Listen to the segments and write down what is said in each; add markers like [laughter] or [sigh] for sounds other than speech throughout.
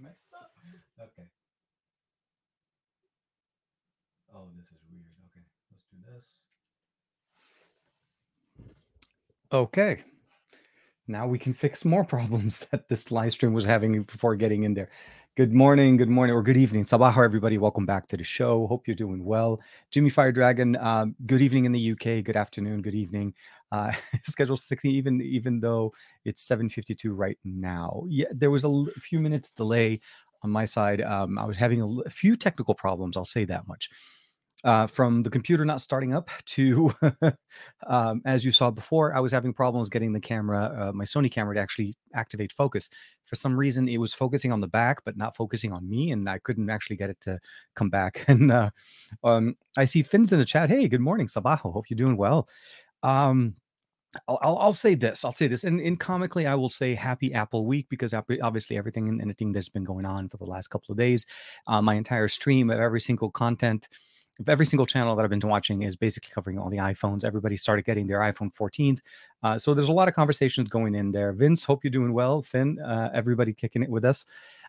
messed up. Okay. Oh, this is weird. Okay, let's do this. Okay. Now we can fix more problems [laughs] that this live stream was having before getting in there. Good morning, good morning, or good evening. Sabaha, everybody. Welcome back to the show. Hope you're doing well. Jimmy Fire Dragon, um, good evening in the UK. Good afternoon, good evening. Uh, [laughs] schedule 60, even even though it's 7:52 right now. Yeah, there was a l- few minutes delay on my side. Um, I was having a, l- a few technical problems. I'll say that much uh, from the computer not starting up to, [laughs] um, as you saw before, I was having problems getting the camera, uh, my Sony camera, to actually activate focus. For some reason, it was focusing on the back, but not focusing on me, and I couldn't actually get it to come back. [laughs] And uh, um, I see Finn's in the chat. Hey, good morning, Sabaho. Hope you're doing well. Um, I'll, I'll, say this. I'll say this, and comically, I will say Happy Apple Week because obviously everything and anything that's been going on for the last couple of days, uh, my entire stream of every single content every single channel that I've been watching is basically covering all the iPhones. Everybody started getting their iPhone 14s. Uh, so there's a lot of conversations going in there. Vince, hope you're doing well. Finn, uh, everybody kicking it with us.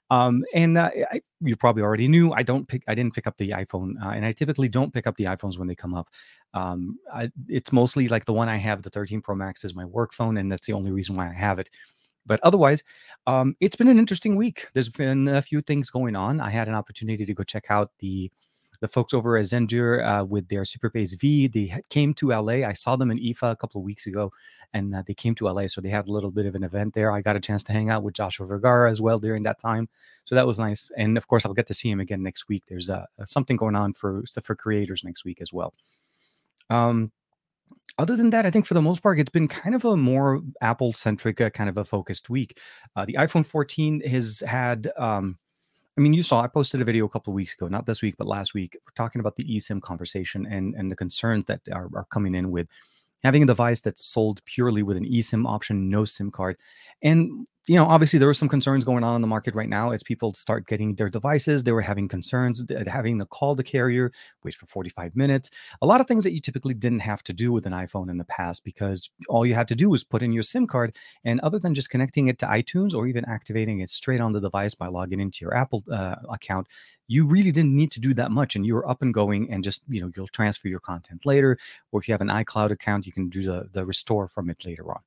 Um, and uh, I, you probably already knew I don't pick, I didn't pick up the iPhone, uh, and I typically don't pick up the iPhones when they come up. Um, I, it's mostly like the one I have, the 13 Pro Max, is my work phone, and that's the only reason why I have it. But otherwise, um, it's been an interesting week. There's been a few things going on. I had an opportunity to go check out the the folks over at Zendure uh, with their SuperBase V. They came to LA. I saw them in IFA a couple of weeks ago, and uh, they came to LA, so they had a little bit of an event there. I got a chance to hang out with Joshua Vergara as well during that time, so that was nice. And of course, I'll get to see him again next week. There's uh, something going on for for creators next week as well. Um, other than that, I think for the most part, it's been kind of a more Apple centric, uh, kind of a focused week. Uh, the iPhone 14 has had. Um, I mean, you saw I posted a video a couple of weeks ago, not this week, but last week, we're talking about the eSIM conversation and and the concerns that are, are coming in with having a device that's sold purely with an eSIM option, no SIM card. And you know, obviously there are some concerns going on in the market right now as people start getting their devices. They were having concerns having to call the carrier, wait for 45 minutes. A lot of things that you typically didn't have to do with an iPhone in the past because all you had to do was put in your SIM card. And other than just connecting it to iTunes or even activating it straight on the device by logging into your Apple uh, account, you really didn't need to do that much. And you were up and going and just, you know, you'll transfer your content later. Or if you have an iCloud account, you can do the, the restore from it later on.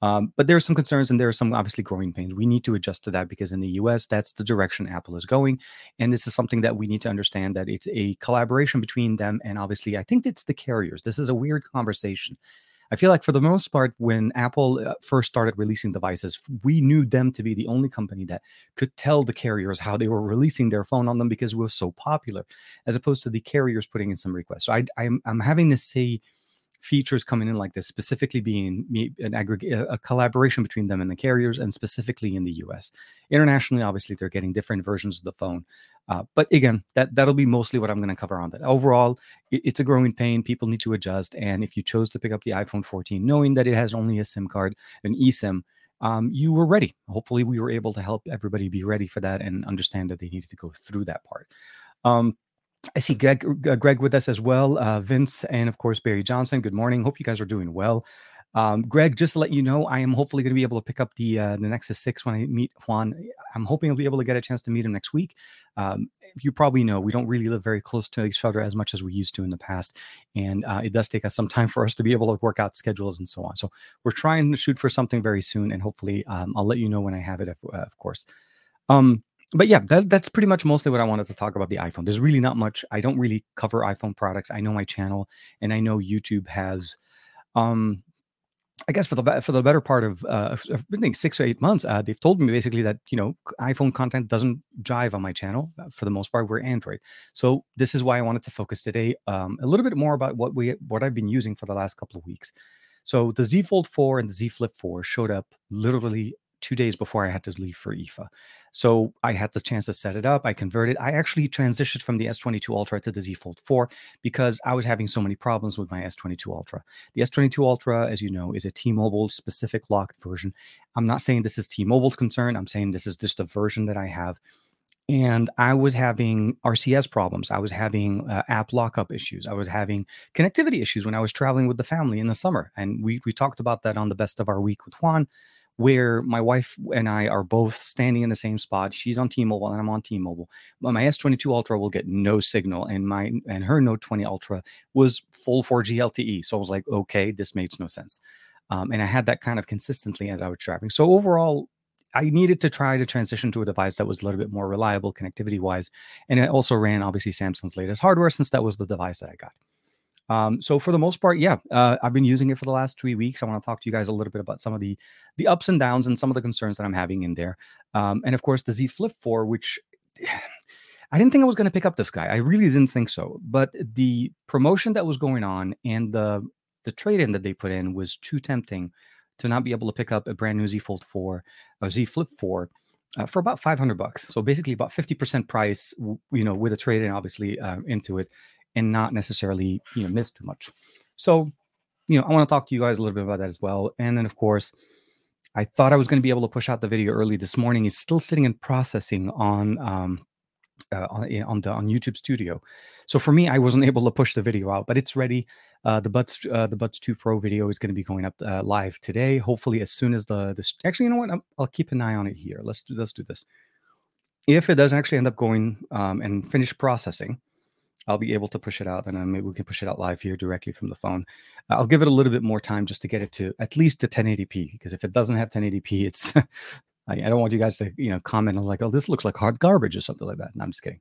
Um, but there are some concerns and there are some obviously growing pains. We need to adjust to that because in the US, that's the direction Apple is going. And this is something that we need to understand that it's a collaboration between them and obviously, I think it's the carriers. This is a weird conversation. I feel like for the most part, when Apple uh, first started releasing devices, we knew them to be the only company that could tell the carriers how they were releasing their phone on them because it was so popular, as opposed to the carriers putting in some requests. So I, I'm, I'm having to say features coming in like this, specifically being an aggregate, a collaboration between them and the carriers, and specifically in the U.S. Internationally, obviously, they're getting different versions of the phone. Uh, but again, that that'll be mostly what I'm going to cover on that. Overall, it- it's a growing pain. People need to adjust, and if you chose to pick up the iPhone 14, knowing that it has only a SIM card, an eSIM. Um, you were ready. Hopefully, we were able to help everybody be ready for that and understand that they needed to go through that part. Um, I see Greg, uh, Greg with us as well, uh, Vince, and of course Barry Johnson. Good morning. Hope you guys are doing well. Um, Greg, just to let you know, I am hopefully going to be able to pick up the uh, the Nexus Six when I meet Juan. I'm hoping I'll be able to get a chance to meet him next week. Um, you probably know we don't really live very close to each other as much as we used to in the past, and uh, it does take us some time for us to be able to work out schedules and so on. So we're trying to shoot for something very soon, and hopefully um, I'll let you know when I have it, of, uh, of course. Um, but yeah, that, that's pretty much mostly what I wanted to talk about the iPhone. There's really not much. I don't really cover iPhone products. I know my channel, and I know YouTube has, um, I guess for the for the better part of uh, I think six or eight months, uh, they've told me basically that you know iPhone content doesn't jive on my channel. Uh, For the most part, we're Android. So this is why I wanted to focus today um, a little bit more about what we what I've been using for the last couple of weeks. So the Z Fold 4 and the Z Flip 4 showed up literally two days before I had to leave for IFA. So I had the chance to set it up. I converted. I actually transitioned from the S22 Ultra to the Z Fold 4 because I was having so many problems with my S22 Ultra. The S22 Ultra, as you know, is a T-Mobile specific locked version. I'm not saying this is T-Mobile's concern. I'm saying this is just a version that I have. And I was having RCS problems. I was having uh, app lockup issues. I was having connectivity issues when I was traveling with the family in the summer. And we we talked about that on the best of our week with Juan where my wife and I are both standing in the same spot. She's on T-Mobile and I'm on T-Mobile. But my S22 Ultra will get no signal, and my and her Note 20 Ultra was full 4G LTE. So I was like, okay, this makes no sense. Um, and I had that kind of consistently as I was traveling. So overall, I needed to try to transition to a device that was a little bit more reliable connectivity wise. And it also ran obviously Samsung's latest hardware since that was the device that I got. Um, so for the most part, yeah, uh, I've been using it for the last three weeks. I want to talk to you guys a little bit about some of the the ups and downs and some of the concerns that I'm having in there. Um, and of course, the Z Flip 4, which [sighs] I didn't think I was going to pick up this guy. I really didn't think so. But the promotion that was going on and the the trade in that they put in was too tempting to not be able to pick up a brand new Z Fold 4 or Z Flip 4 uh, for about 500 bucks. So basically about 50% price, you know, with a trade in obviously uh, into it and not necessarily, you know, miss too much. So, you know, I want to talk to you guys a little bit about that as well. And then of course, I thought I was going to be able to push out the video early this morning. It's still sitting in processing on um, uh, on, on the on YouTube Studio. So for me, I wasn't able to push the video out, but it's ready. Uh, the Buds uh, the Buds Two Pro video is going to be going up uh, live today. Hopefully, as soon as the this actually, you know what? i will keep an eye on it here. Let's do let's do this. If it does actually end up going um, and finish processing, I'll be able to push it out, and maybe we can push it out live here directly from the phone. I'll give it a little bit more time just to get it to at least to 1080p because if it doesn't have 1080p, it's [laughs] I, don't want you guys to, you know, comment on like, oh, this looks like hard garbage or something like that. No, I'm just kidding.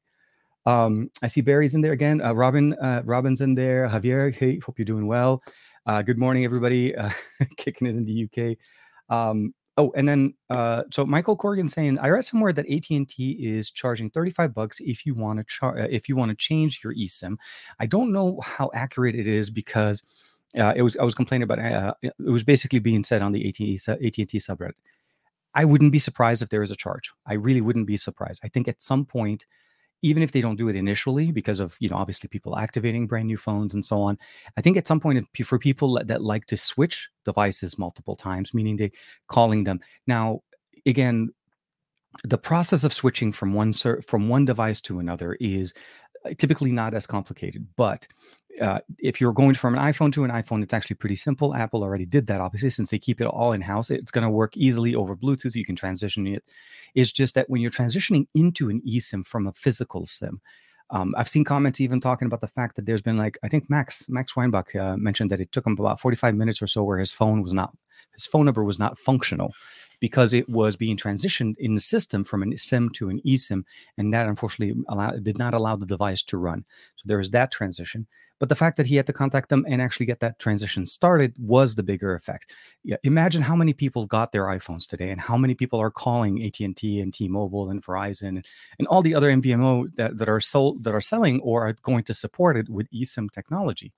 Um, I see Barry's in there again. Uh, Robin, uh, Robin's in there. Javier, hey, hope you're doing well. Uh, good morning, everybody. Uh, [laughs] kicking it in the UK. Um, oh, and then uh, so Michael Corrigan saying I read somewhere that AT and T is charging 35 bucks if you want to char- uh, if you want to change your eSIM. I don't know how accurate it is because uh, it was I was complaining about uh, it was basically being said on the AT and T subreddit. I wouldn't be surprised if there is a charge. I really wouldn't be surprised. I think at some point, even if they don't do it initially, because of you know obviously people activating brand new phones and so on, I think at some point for people that, like to switch devices multiple times, meaning they calling them. Now again the process of switching from one from one device to another is typically not as complicated. But uh, if you're going from an iPhone to an iPhone, it's actually pretty simple. Apple already did that, obviously, since they keep it all in house. It's going to work easily over Bluetooth. You can transition it. It's just that when you're transitioning into an eSIM from a physical SIM, um, I've seen comments even talking about the fact that there's been like I think Max Max Weinbach uh, mentioned that it took him about 45 minutes or so where his phone was not his phone number was not functional because it was being transitioned in the system from an SIM to an eSIM, and that unfortunately allowed, did not allow the device to run. So there was that transition. But the fact that he had to contact them and actually get that transition started was the bigger effect. Yeah, imagine how many people got their iPhones today, and how many people are calling AT and T and T-Mobile and Verizon and, and all the other MVNO that, that are sold that are selling or are going to support it with eSIM technology.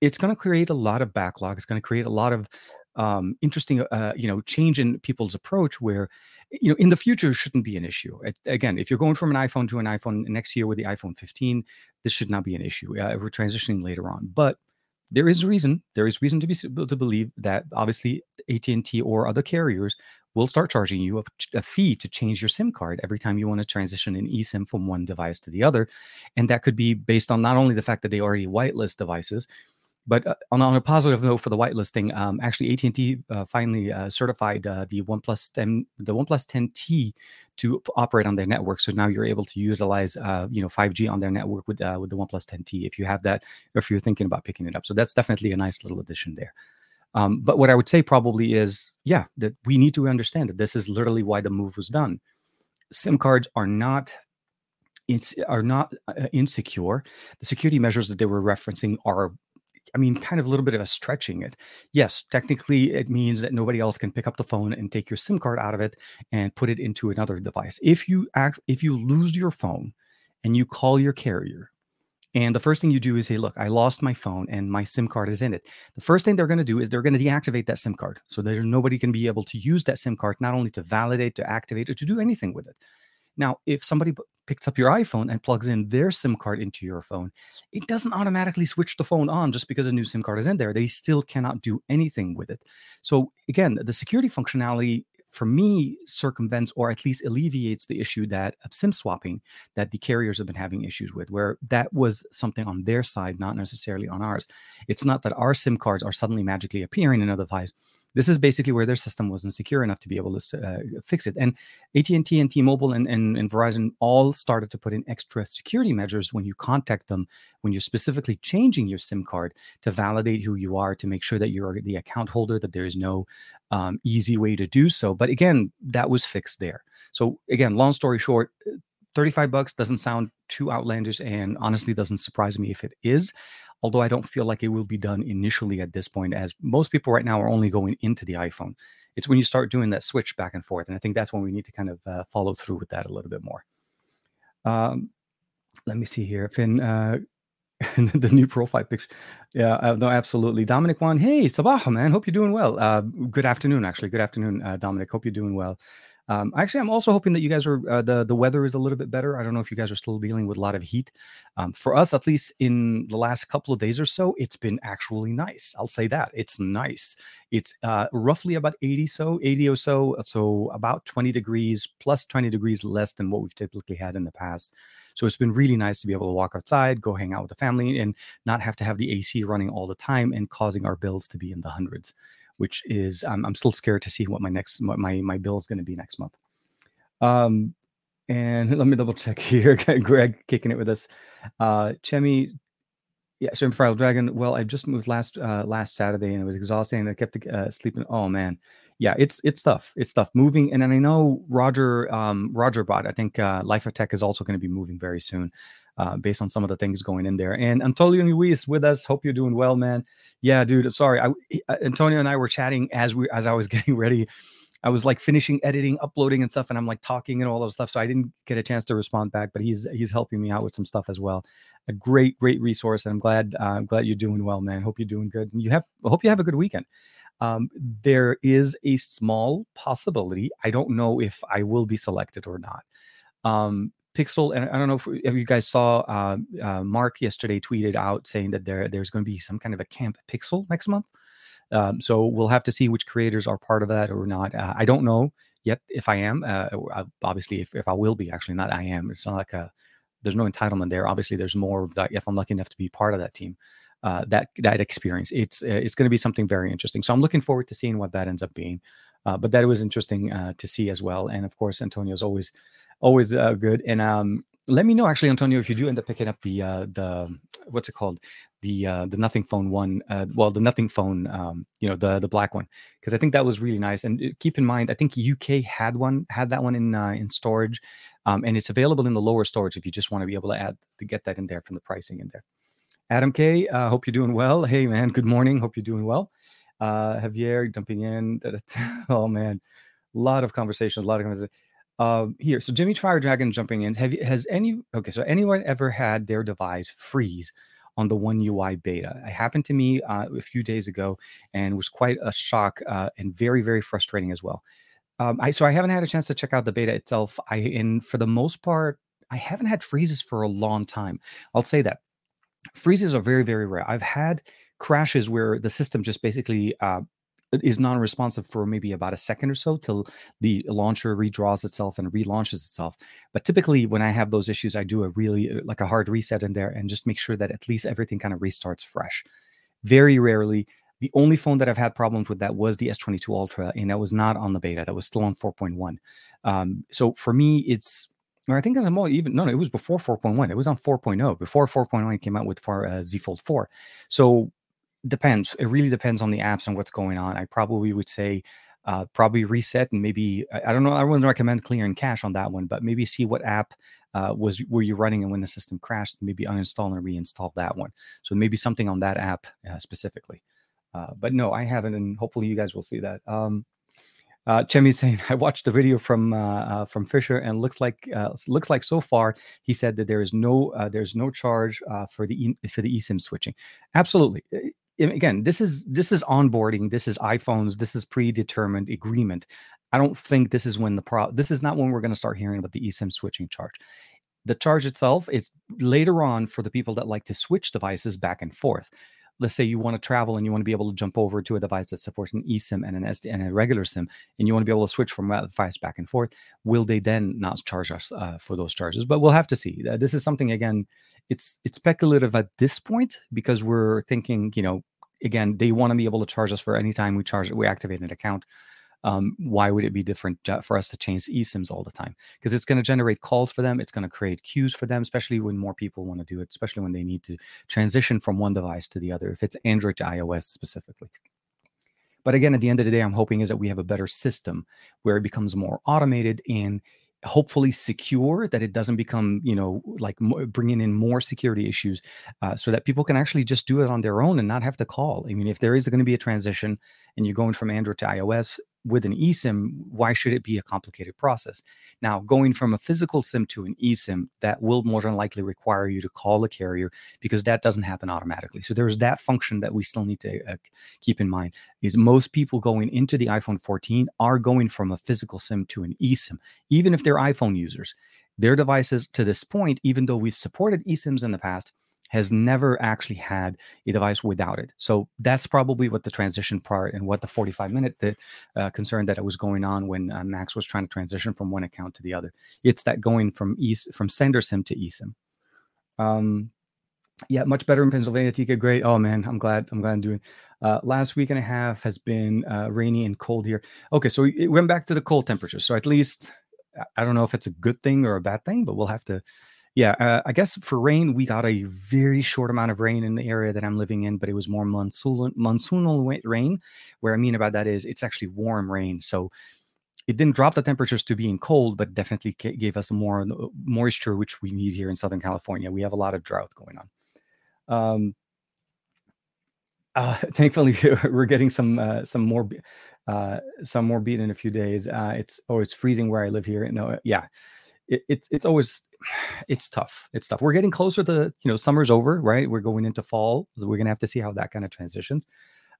It's going to create a lot of backlog. It's going to create a lot of um, interesting, uh, you know, change in people's approach where, you know, in the future shouldn't be an issue. It, again, if you're going from an iPhone to an iPhone next year with the iPhone 15, this should not be an issue. Uh, we're transitioning later on, but there is reason. There is reason to be to believe that obviously AT and T or other carriers will start charging you a, a, fee to change your SIM card every time you want to transition an eSIM from one device to the other, and that could be based on not only the fact that they already whitelist devices, but uh, on, on, a positive note for the whitelisting, um, actually AT&T uh, finally uh, certified uh, the OnePlus 10, the OnePlus 10T to operate on their network. So now you're able to utilize, uh, you know, 5G on their network with uh, with the OnePlus 10T if you have that, or if you're thinking about picking it up. So that's definitely a nice little addition there. Um, but what I would say probably is, yeah, that we need to understand that this is literally why the move was done. SIM cards are not are not insecure. The security measures that they were referencing are I mean, kind of a little bit of a stretching it. Yes, technically, it means that nobody else can pick up the phone and take your SIM card out of it and put it into another device. If you act, if you lose your phone and you call your carrier, and the first thing you do is say, "Look, I lost my phone and my SIM card is in it." The first thing they're going to do is they're going to deactivate that SIM card, so that nobody can be able to use that SIM card not only to validate, to activate, or to do anything with it. Now, if somebody picks up your iPhone and plugs in their SIM card into your phone, it doesn't automatically switch the phone on just because a new SIM card is in there. They still cannot do anything with it. So, again, the security functionality for me circumvents or at least alleviates the issue that of SIM swapping that the carriers have been having issues with, where that was something on their side, not necessarily on ours. It's not that our SIM cards are suddenly magically appearing in other device this is basically where their system wasn't secure enough to be able to uh, fix it. And AT&T and T-Mobile and, and, and Verizon all started to put in extra security measures when you contact them, when you're specifically changing your SIM card to validate who you are, to make sure that you're the account holder, that there is no um, easy way to do so. But again, that was fixed there. So again, long story short, 35 bucks doesn't sound too outlandish and honestly doesn't surprise me if it is although I don't feel like it will be done initially at this point, as most people right now are only going into the iPhone. It's when you start doing that switch back and forth. And I think that's when we need to kind of uh, follow through with that a little bit more. Um, let me see here. Finn, uh, [laughs] the new profile picture. Yeah, uh, no, absolutely. Dominic one. Hey, Sabah, man. Hope you're doing well. Uh, good afternoon, actually. Good afternoon, uh, Dominic. Hope you're doing well. Um, actually, I'm also hoping that you guys are uh, the the weather is a little bit better. I don't know if you guys are still dealing with a lot of heat. Um, for us, at least in the last couple of days or so, it's been actually nice. I'll say that it's nice. It's uh, roughly about 80 so 80 or so, so about 20 degrees plus 20 degrees less than what we've typically had in the past. So it's been really nice to be able to walk outside, go hang out with the family, and not have to have the AC running all the time and causing our bills to be in the hundreds which is I'm, I'm still scared to see what my next what my my bill is going to be next month. Um, and [laughs] let me double check [laughs] here. Greg kicking it with us. Uh, Chemi, yeah, Sherman File Dragon. Well, I just moved last uh, last Saturday and it was exhausting. And I kept uh, sleeping. Oh man, yeah, it's it's tough. It's tough moving. And I know Roger um, Roger Bot. I think uh, Life of Tech is also going to be moving very soon uh, based on some of the things going in there. And Antonio Luis with us. Hope you're doing well, man. Yeah, dude. Sorry, I, uh, Antonio and I were chatting as we as I was [laughs] getting ready. I was like finishing editing, uploading, and stuff, and I'm like talking and all those stuff. So I didn't get a chance to respond back, but he's he's helping me out with some stuff as well. A great, great resource, and I'm glad uh, I'm glad you're doing well, man. Hope you're doing good. And you have hope you have a good weekend. Um, there is a small possibility. I don't know if I will be selected or not. Um, Pixel, and I don't know if, you guys saw uh, uh, Mark yesterday tweeted out saying that there there's going to be some kind of a camp Pixel next month. Um, so we'll have to see which creators are part of that or not. Uh, I don't know yet if I am. Uh, obviously, if, if I will be, actually, not I am. It's not like a there's no entitlement there. Obviously, there's more of that if I'm lucky enough to be part of that team. Uh, that that experience, it's uh, it's going to be something very interesting. So I'm looking forward to seeing what that ends up being. but that was interesting to see as well. And of course, Antonio's always always uh, good. And um, let me know actually, Antonio, if you do end up picking up the uh, the what's it called the uh, the Nothing Phone one. Uh, well, the Nothing Phone, um, you know, the the black one, because I think that was really nice. And uh, keep in mind, I think UK had one had that one in uh, in storage, um, and it's available in the lower storage if you just want to be able to add to get that in there from the pricing in there. Adam K, uh, hope you're doing well. Hey man, good morning. Hope you're doing well. Uh, Javier jumping in. [laughs] oh man, a lot of conversations, a lot of conversations. Uh, here, so Jimmy Fire Dragon jumping in. Have you, has any okay? So anyone ever had their device freeze on the One UI beta? It happened to me uh, a few days ago, and was quite a shock uh, and very very frustrating as well. Um, I so I haven't had a chance to check out the beta itself. I and for the most part, I haven't had freezes for a long time. I'll say that freezes are very very rare. I've had crashes where the system just basically uh, is non-responsive for maybe about a second or so till the launcher redraws itself and relaunches itself but typically when i have those issues i do a really uh, like a hard reset in there and just make sure that at least everything kind of restarts fresh very rarely the only phone that i've had problems with that was the s22 ultra and that was not on the beta that was still on 4.1 um, so for me it's or I think it was more even no, no, it was before 4.1. It was on 4.0 before 4.1 came out with for uh, Z Fold 4. So depends. It really depends on the apps and what's going on. I probably would say uh, probably reset and maybe I don't know. I wouldn't recommend clearing cache on that one, but maybe see what app uh, was were you running and when the system crashed. Maybe uninstall and reinstall that one. So maybe something on that app uh, specifically. Uh, but no, I haven't, and hopefully you guys will see that. Um, uh, Chemi's saying [laughs] I watched the video from uh, uh, from Fisher and looks like uh, looks like so far he said that there is no uh, there's no charge for the e- for the eSIM switching. Absolutely, again, this is this is onboarding. This is iPhones. This is predetermined agreement. I don't think this is when the pro. This is not when we're going to start hearing about the eSIM switching charge. The charge itself is later on for the people that like to switch devices back and forth. Let's say you want to travel and you want to be able to jump over to a device that supports an eSIM and an SD and a regular SIM, and you want to be able to switch from that device back and forth. Will they then not charge us uh, for those charges? But we'll have to see. this is something again. It's it's speculative at this point because we're thinking, you know, again, they want to be able to charge us for any time we charge we activate an account. Um, why would it be different for us to change eSIMs all the time? Because it's going to generate calls for them. It's going to create queues for them, especially when more people want to do it, especially when they need to transition from one device to the other, if it's Android to iOS specifically. But again, at the end of the day, I'm hoping is that we have a better system where it becomes more automated and hopefully secure that it doesn't become you know like bringing in more security issues uh, so that people can actually just do it on their own and not have to call. I mean if there is going to be a transition and you're going from android to ios with an eSIM, why should it be a complicated process? Now, going from a physical SIM to an eSIM, that will more than likely require you to call the carrier because that doesn't happen automatically. So there's that function that we still need to uh, keep in mind. Is most people going into the iPhone 14 are going from a physical SIM to an eSIM, even if they're iPhone users. Their devices to this point, even though we've supported eSIMs in the past, has never actually had a device without it. So that's probably what the transition part and what the 45 minute the, uh, concern that it was going on when uh, Max was trying to transition from one account to the other. It's that going from e from sender sim to eSIM. Um, yeah, much better in Pennsylvania. Tika, great. Oh man, I'm glad. I'm glad I'm doing. Uh, last week and a half has been uh, rainy and cold here. Okay, so we went back to the cold temperatures. So at least I don't know if it's a good thing or a bad thing, but we'll have to yeah, uh, I guess for rain, we got a very short amount of rain in the area that I'm living in, but it was more monsoonal, monsoonal rain. Where I mean about that is it's actually warm rain. So it didn't drop the temperatures to being cold, but definitely gave us more uh, moisture, which we need here in Southern California. We have a lot of drought going on. Um, uh, [laughs] thankfully, [laughs] we're getting some uh, some more uh, some more beat in a few days. Uh, it's oh, it's freezing where I live here. No, yeah, it, it's it's always it's tough. It's tough. We're getting closer to you know summer's over, right? We're going into fall, so we're gonna have to see how that kind of transitions.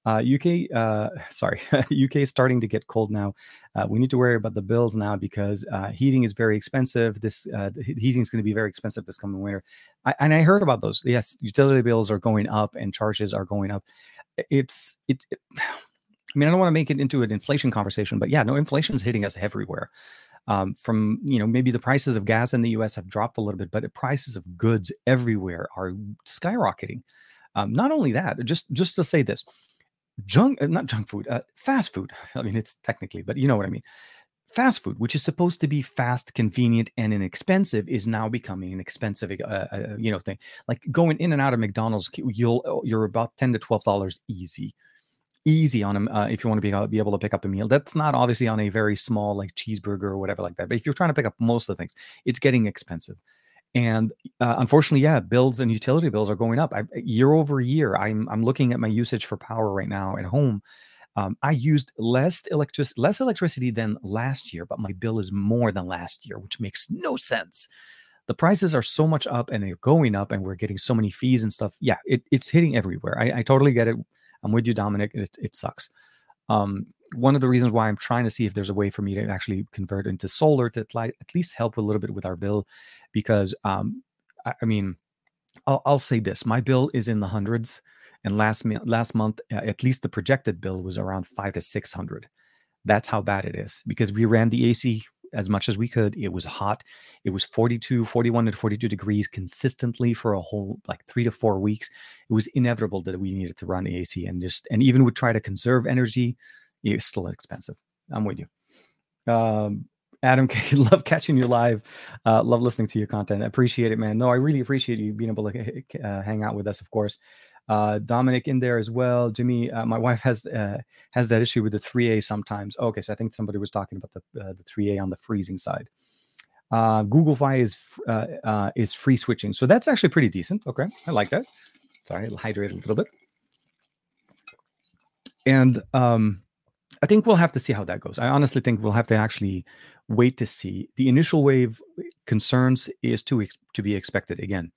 Uh, UK, uh, [laughs] sorry, [laughs] UK is starting to get cold now. Uh, we need to worry about the bills now because uh, heating is very expensive. This uh, heating is going to be very expensive this coming winter. I, and I heard about those. Yes, utility bills are going up and charges are going up. It's it, it [sighs] I mean, I don't want to make it into an inflation conversation, but yeah, no, inflation is hitting us everywhere um, from you know maybe the prices of gas in the U.S. have dropped a little bit, but the prices of goods everywhere are skyrocketing. Um, not only that, just just to say this, junk uh, not junk food, uh, fast food. [laughs] I mean, it's technically, but you know what I mean. Fast food, which is supposed to be fast, convenient, and inexpensive, is now becoming an expensive, uh, uh, you know, thing. Like going in and out of McDonald's, you'll you're about ten to twelve dollars easy easy on them uh, if you want to be, uh, be able to pick up a meal. That's not obviously on a very small like cheeseburger or whatever like that. But if you're trying to pick up most of the things, it's getting expensive. And uh, unfortunately, yeah, bills and utility bills are going up I, year over year. I'm I'm looking at my usage for power right now at home. Um, I used less electricity less electricity than last year, but my bill is more than last year, which makes no sense. The prices are so much up and they're going up, and we're getting so many fees and stuff. Yeah, it, it's hitting everywhere. I, I totally get it I'm with you, Dominic. It, it sucks. Um, one of the reasons why I'm trying to see if there's a way for me to actually convert into solar to at least help a little bit with our bill, because um, I, I, mean, I'll, I'll, say this: my bill is in the hundreds, and last last month, at least the projected bill was around five to six hundred. That's how bad it is because we ran the AC as much as we could. It was hot. It was 42, 41 to 42 degrees consistently for a whole like three to four weeks. It was inevitable that we needed to run AC and just, and even would try to conserve energy, it's still expensive. I'm with you. Um, Adam, [laughs] love catching you live. Uh, love listening to your content. Appreciate it, man. No, I really appreciate you being able to uh, hang out with us, of course uh, Dominic in there as well. Jimmy, uh, my wife has uh, has that issue with the 3A sometimes. Okay, so I think somebody was talking about the uh, the 3A on the freezing side. Uh, Google Fi is uh, uh, is free switching, so that's actually pretty decent. Okay, I like that. Sorry, I'll hydrate a little bit. And um, I think we'll have to see how that goes. I honestly think we'll have to actually wait to see. The initial wave concerns is to to be expected again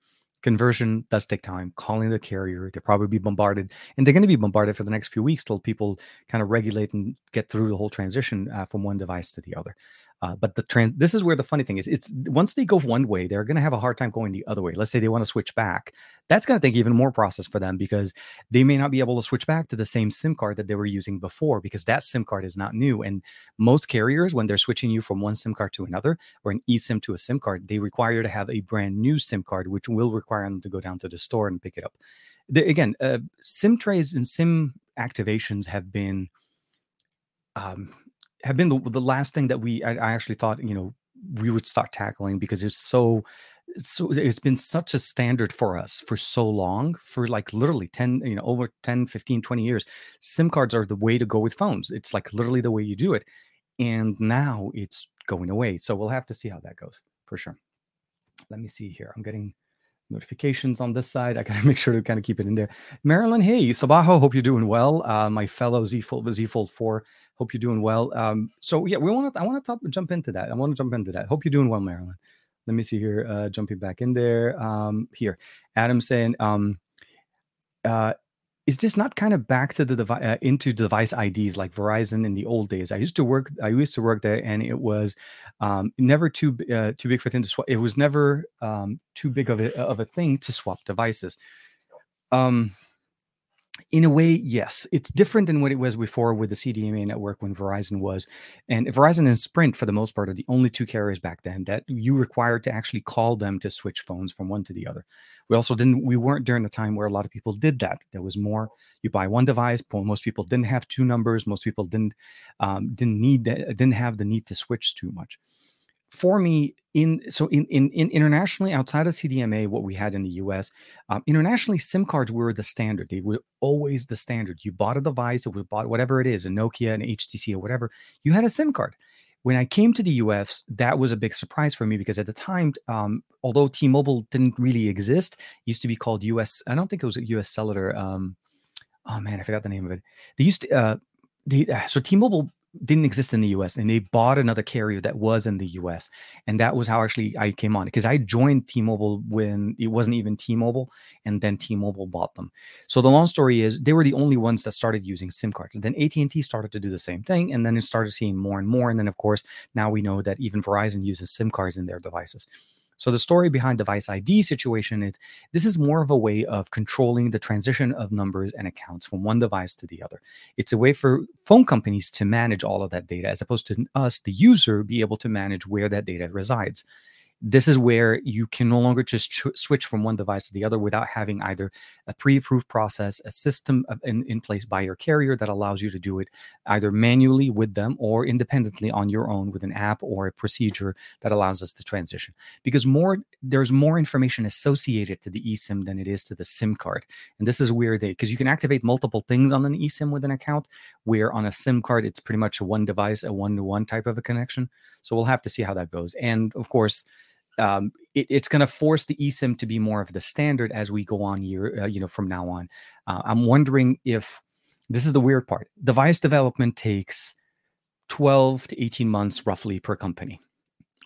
conversion does take time. Calling the carrier they'll probably be bombarded and they're going to be bombarded for the next few weeks till people kind of regulate and get through the whole transition uh, from one device to the other Uh, but the trans this is where the funny thing is. It's once they go one way, they're going to have a hard time going the other way. Let's say they want to switch back. That's going to take even more process for them because they may not be able to switch back to the same SIM card that they were using before because that SIM card is not new. And most carriers, when they're switching you from one SIM card to another or an eSIM to a SIM card, they require you to have a brand new SIM card, which will require them to go down to the store and pick it up. The, again, uh, SIM trays and SIM activations have been um, have been the, the last thing that we I, I actually thought you know we would start tackling because it's so so it's been such a standard for us for so long for like literally 10 you know over 10 15 20 years. Sim cards are the way to go with phones. It's like literally the way you do it and now it's going away. So we'll have to see how that goes for sure. Let me see here. I'm getting notifications on this side. I gotta [laughs] make sure to kind of keep it in there. Marilyn, hey, Sabaho, hope you're doing well. Uh, my fellow Z Fold, Z Fold 4, hope you're doing well. Um, so yeah, we want to, I want to jump into that. I want to jump into that. Hope you're doing well, Marilyn. Let me see here, uh, jumping back in there. Um, here, Adam saying, um, uh, is this not kind of back to the device uh, into device IDs like Verizon in the old days? I used to work. I used to work there, and it was um, never too uh, too big for thing to swap. It was never um, too big of a of a thing to swap devices. Um, in a way, yes, it's different than what it was before with the CDMA network when Verizon was, and Verizon and Sprint for the most part are the only two carriers back then that you required to actually call them to switch phones from one to the other. We also didn't, we weren't during the time where a lot of people did that. There was more. You buy one device. Most people didn't have two numbers. Most people didn't um, didn't need that, didn't have the need to switch too much for me in so in, in, in internationally outside of cdma what we had in the us um, internationally sim cards were the standard. They were always the standard. You bought a device or we bought whatever it is a nokia an htc or whatever you had a sim card. When i came to the us that was a big surprise for me because at the time um, although t-mobile didn't really exist used to be called us i don't think it was us cellular um, oh man i forgot the name of it. They used to uh, they, uh, so T-Mobile didn't exist in the US and they bought another carrier that was in the US. And that was how actually I came on because I joined T-Mobile when it wasn't even T-Mobile and then T-Mobile bought them. So the long story is they were the only ones that started using SIM cards. And then AT&T started to do the same thing and then it started seeing more and more and then of course now we know that even Verizon uses SIM cards in their devices. So the story behind device ID situation is this is more of a way of controlling the transition of numbers and accounts from one device to the other. It's a way for phone companies to manage all of that data as opposed to us, the user, be able to manage where that data resides this is where you can no longer just ch- switch from one device to the other without having either a pre-approved process a system in, in place by your carrier that allows you to do it either manually with them or independently on your own with an app or a procedure that allows us to transition. Because more there's more information associated to the esim than it is to the sim card. And this is where they because you can activate multiple things on an esim with an account where on a sim card it's pretty much a one device a one-to-one type of a connection. So we'll have to see how that goes. And of course um, it, it's going to force the eSIM to be more of the standard as we go on year, uh, you know, from now on. Uh, I'm wondering if this is the weird part. Device development takes 12 to 18 months roughly per company.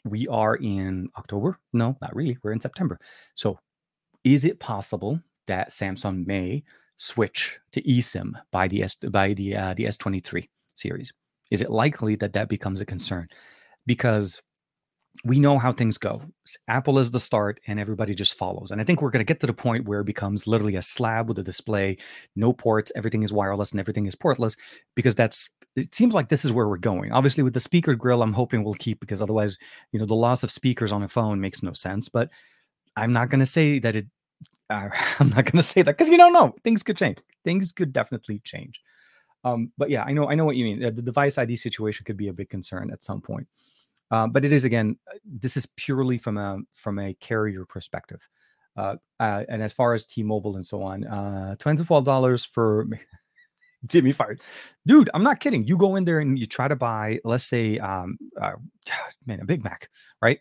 We are in October. No, not really. We're in September. So, is it possible that Samsung may switch to eSIM by the S by the uh, the S23 series? Is it likely that that becomes a concern? Because we know how things go. Apple is the start and everybody just follows. And I think we're going to get to the point where it becomes literally a slab with a display, no ports, everything is wireless and everything is portless because that's it seems like this is where we're going. Obviously with the speaker grill I'm hoping we'll keep because otherwise, you know, the loss of speakers on a phone makes no sense, but I'm not going to say that it uh, [laughs] I'm not going to say that cuz you don't know. Things could change. Things could definitely change. Um, but yeah, I know I know what you mean. The device ID situation could be a big concern at some point. Uh, but it is again, uh, this is purely from a from a carrier perspective. Uh, uh, and as far as T-Mobile and so on, uh, twenty to twelve dollars for Jimmy [laughs] fired, dude. I'm not kidding. You go in there and you try to buy, let's say, um, uh, [sighs] man, a Big Mac, right?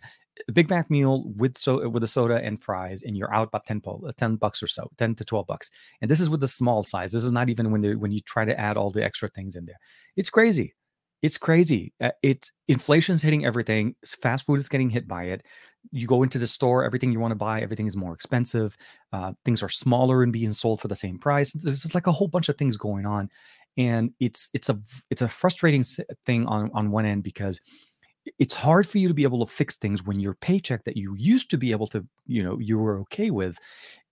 A Big Mac meal with so with a soda and fries, and you're out about 10, 10 bucks or so, 10 to 12 bucks. And this is with the small size. This is not even when they when you try to add all the extra things in there. It's crazy it's crazy. Uh, it's inflation's hitting everything. Fast food is getting hit by it. You go into the store, everything you want to buy, everything is more expensive. Uh, things are smaller and being sold for the same price. There's like a whole bunch of things going on, and it's it's a it's a frustrating thing on on one end because it's hard for you to be able to fix things when your paycheck that you used to be able to, you know, you were okay with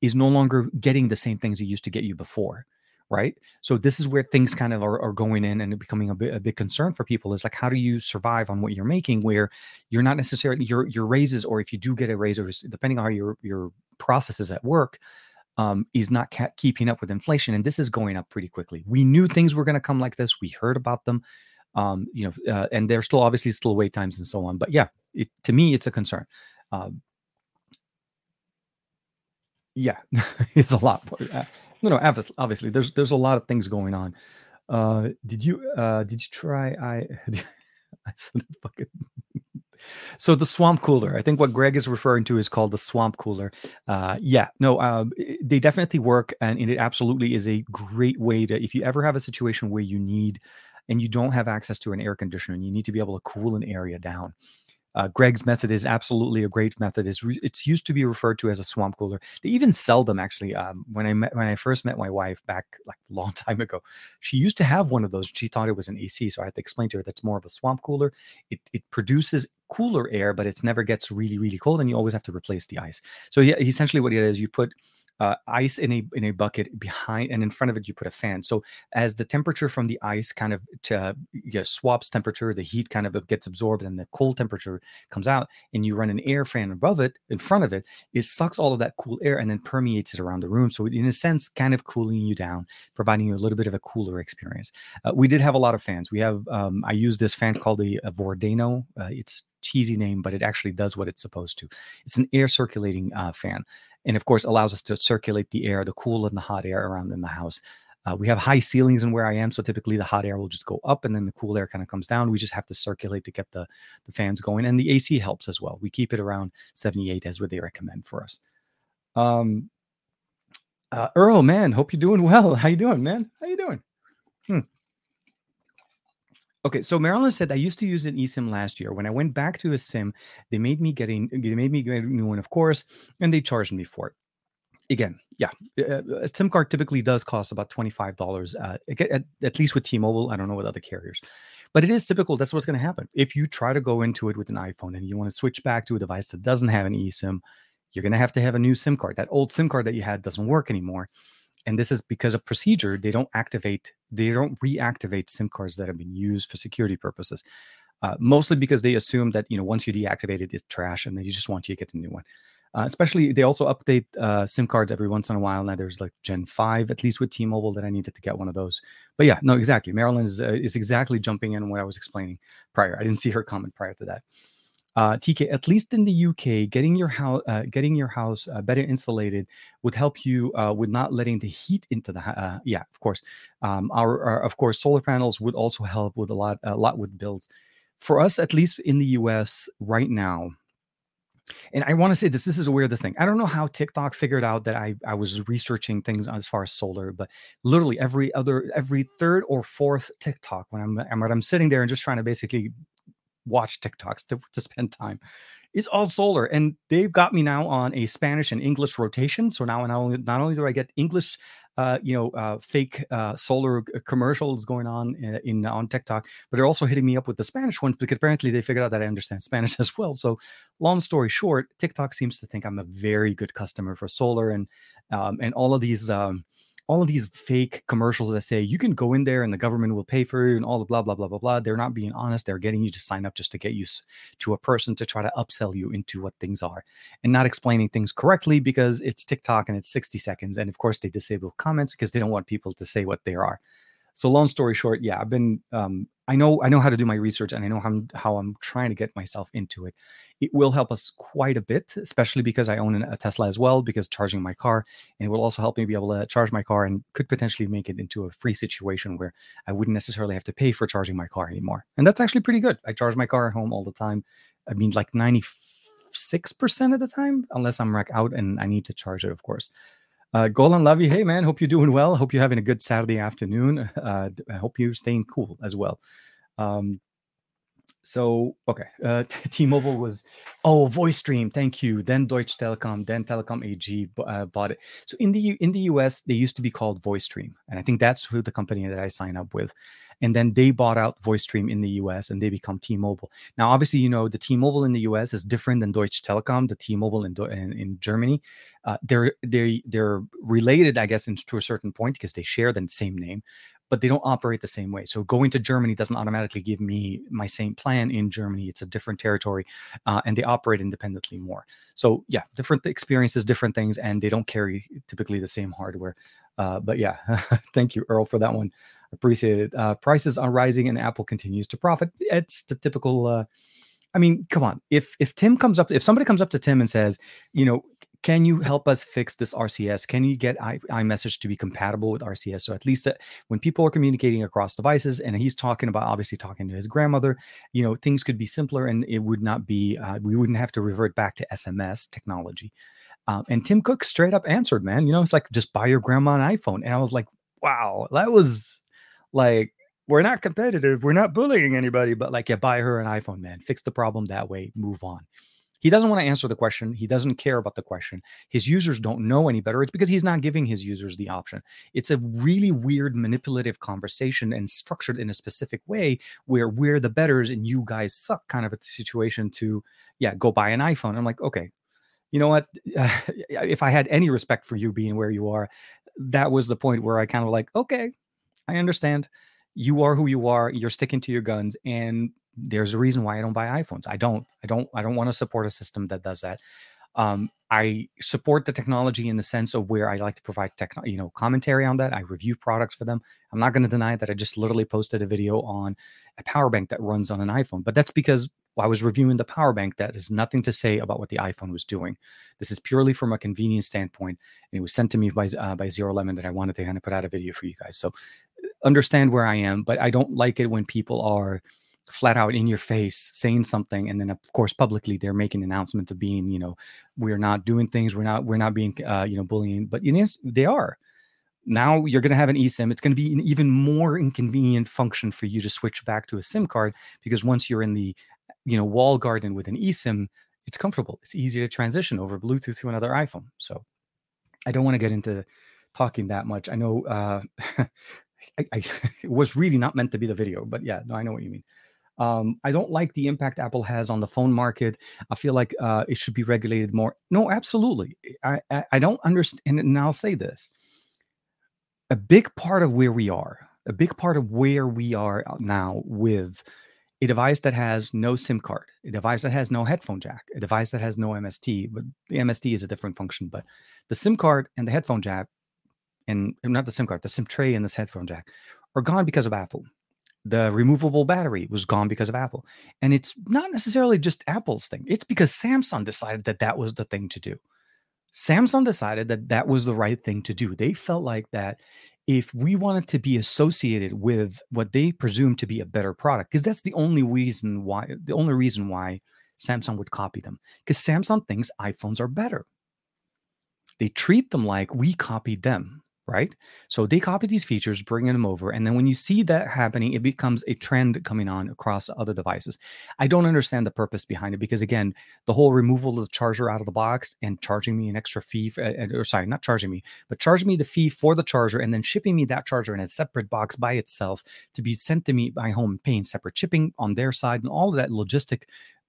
is no longer getting the same things it used to get you before. Right. So this is where things kind of are, are going in and becoming a, bit, a big concern for people is like, how do you survive on what you're making where you're not necessarily your, your raises, or if you do get a raise, or depending on how your, your process is at work, um, is not ca- keeping up with inflation. And this is going up pretty quickly. We knew things were going to come like this. We heard about them um, you know, uh, and there's still obviously still wait times and so on. But yeah, it, to me, it's a concern. Um, yeah, [laughs] it's a lot. Uh, no, no, obviously, there's there's a lot of things going on. Uh, did you uh, did you try? I, [laughs] I fucking. so the swamp cooler i think what greg is referring to is called the swamp cooler uh, yeah no um, they definitely work and it absolutely is a great way to if you ever have a situation where you need and you don't have access to an air conditioner and you need to be able to cool an area down. Uh, Greg's method is absolutely a great method. It's, re- it's used to be referred to as a swamp cooler. They even sell them actually. Um, when I met when I first met my wife back like a long [laughs] time ago, she used to have one of those. She thought it was an AC, so I had to explain to her that's more of a swamp cooler. It it produces cooler air, but it never gets really really cold, and you always have to replace the ice. So yeah, essentially what it is, you put uh, ice in a in a bucket behind and in front of it you put a fan. So as the temperature from the ice kind of to, you know, swaps temperature the heat kind of gets absorbed and the cold temperature comes out and you run an air fan above it in front of it it sucks all of that cool air and then permeates it around the room. So in a sense kind of cooling you down providing you a little bit of a cooler experience. Uh, we did have a lot of fans. We have um, i use this fan called the uh, Vornado. Uh, it's cheesy name, but it actually does what it's supposed to. It's an air circulating uh, fan and of course allows us to circulate the air, the cool and the hot air around in the house. Uh, we have high ceilings in where I am, so typically the hot air will just go up and then the cool air kind of comes down. We just have to circulate to get the the fans going, and the AC helps as well. We keep it around 78 as what they recommend for us. Um, uh, Earl, man, hope you're doing [laughs] well. How you doing, man? How you doing? Hmm. Okay, so Marilyn said I used to use an eSIM last year. When I went back to a SIM, they made me getting they made me get a new one, of course, and they charged me for it. Again, yeah, a SIM card typically does cost about twenty five dollars, uh, at, at least with T-Mobile. I don't know with other carriers, but it is typical. That's what's going to happen if you try to go into it with an iPhone and you want to switch back to a device that doesn't have an eSIM. You're going to have to have a new SIM card. That old SIM card that you had doesn't work anymore and this is because of procedure they don't activate they don't reactivate sim cards that have been used for security purposes uh, mostly because they assume that you know once you deactivate it it's trash and they just want you to get a new one. Uh, especially they also update uh, sim cards every once in a while. Now there's like gen 5 at least with t-mobile that i needed to get one of those. But yeah no exactly. Marilyn is, uh, is exactly jumping in what i was explaining prior. I didn't see her comment prior to that uh, TK, at least in the UK, getting your house uh, getting your house uh, better insulated would help you uh, with not letting the heat into the uh, yeah, of course. Um, our, our, of course solar panels would also help with a lot a lot with bills. For us, at least in the US right now, and I want to say this this is a weird thing. I don't know how TikTok figured out that I I was researching things as far as solar, but literally every other every third or fourth TikTok when I'm when I'm sitting there and just trying to basically watch TikToks to, to spend time. It's all solar, and they've got me now on a Spanish and English rotation. So now, not only not only do I get English, uh, you know, uh, fake uh, solar commercials going on in, uh, in on TikTok, but they're also hitting me up with the Spanish ones because apparently they figured out that I understand Spanish [laughs] as well. So, long story short, TikTok seems to think I'm a very good customer for solar, and um, and all of these. Um, all of these fake commercials that say you can go in there and the government will pay for you and all the blah blah blah blah blah. They're not being honest. They're getting you to sign up just to get you to a person to try to upsell you into what things are and not explaining things correctly because it's TikTok and it's 60 seconds. And of course, they disable comments because they don't want people to say what they are. So long story short, yeah, I've been um, I know I know how to do my research and I know how I'm, how I'm trying to get myself into it. It will help us quite a bit, especially because I own a Tesla as well. Because charging my car, and it will also help me be able to charge my car and could potentially make it into a free situation where I wouldn't necessarily have to pay for charging my car anymore. And that's actually pretty good. I charge my car at home all the time. I mean, like ninety six percent of the time, unless I'm like out and I need to charge it, of course. Uh, Golan Lavi, hey man, hope you're doing well. Hope you're having a good Saturday afternoon. [laughs] Uh, I hope you're staying cool as well. Um, so okay, uh, [laughs] T-Mobile was oh VoiceStream, thank you. Then Deutsche Telekom, then Telecom AG uh, bought it. So in the in the US, they used to be called VoiceStream, and I think that's who the company that I sign up with. And then they bought out VoiceStream in the US, and they become T-Mobile. Now, obviously, you know the T-Mobile in the US is different than Deutsche Telekom, the T-Mobile in in, in Germany. Uh, they're they they're related, I guess, in, to a certain point because they share the same name but they don't operate the same way. So going to Germany doesn't automatically give me my same plan in Germany. It's a different territory, uh, and they operate independently more. So yeah, different experiences, different things, and they don't carry typically the same hardware. Uh, but yeah, [laughs] thank you, Earl, for that one. Appreciate it. Uh, prices are rising, and Apple continues to profit. It's the typical. Uh, I mean, come on. If if Tim comes up, if somebody comes up to Tim and says, you know, can you help us fix this RCS? Can you get iMessage to be compatible with RCS? So at least when people are communicating across devices, and he's talking about obviously talking to his grandmother, you know, things could be simpler, and it would not be uh, we wouldn't have to revert back to SMS technology. Um, and Tim Cook straight up answered, man, you know, it's like just buy your grandma an iPhone, and I was like, wow, that was like we're not competitive, we're not bullying anybody, but like yeah, buy her an iPhone, man, fix the problem that way, move on. He doesn't want to answer the question. He doesn't care about the question. His users don't know any better. It's because he's not giving his users the option. It's a really weird, manipulative conversation and structured in a specific way where we're the betters and you guys suck kind of a situation to, yeah, go buy an iPhone. I'm like, okay, you know what? [laughs] if I had any respect for you being where you are, that was the point where I kind of like, okay, I understand. You are who you are. You're sticking to your guns. And there's a reason why I don't buy iPhones. I don't, I don't, I don't want to support a system that does that. Um, I support the technology in the sense of where I like to provide tech, you know, commentary on that. I review products for them. I'm not going to deny that I just literally posted a video on a power bank that runs on an iPhone, but that's because I was reviewing the power bank. That has nothing to say about what the iPhone was doing. This is purely from a convenience standpoint, and it was sent to me by uh, by Zero Lemon that I wanted to kind of put out a video for you guys. So understand where I am, but I don't like it when people are flat out in your face saying something and then of course publicly they're making an announcement of being you know we're not doing things we're not we're not being uh, you know bullying but you know they are now you're going to have an eSIM. It's going to be an even more inconvenient function for you to switch back to a SIM card because once you're in the, you know, wall garden with an eSIM, it's comfortable. It's easy to transition over Bluetooth to another iPhone. So I don't want to get into talking that much. I know uh, [laughs] I, I, [laughs] it was really not meant to be the video, but yeah, no, I know what you mean. Um, I don't like the impact Apple has on the phone market. I feel like uh, it should be regulated more. No, absolutely. I, I, I don't understand. And I'll say this a big part of where we are, a big part of where we are now with a device that has no SIM card, a device that has no headphone jack, a device that has no MST, but the MST is a different function. But the SIM card and the headphone jack, and not the SIM card, the SIM tray and this headphone jack are gone because of Apple the removable battery was gone because of Apple. And it's not necessarily just Apple's thing. It's because Samsung decided that that was the thing to do. Samsung decided that that was the right thing to do. They felt like that if we wanted to be associated with what they presume to be a better product, because that's the only reason why the only reason why Samsung would copy them, because Samsung thinks iPhones are better. They treat them like we copied them right? So they copy these features, bringing them over. And then when you see that happening, it becomes a trend coming on across other devices. I don't understand the purpose behind it because, again, the whole removal of the charger out of the box and charging me an extra fee, for, or sorry, not charging me, but charging me the fee for the charger and then shipping me that charger in a separate box by itself to be sent to me by home, paying separate shipping on their side and all of that logistic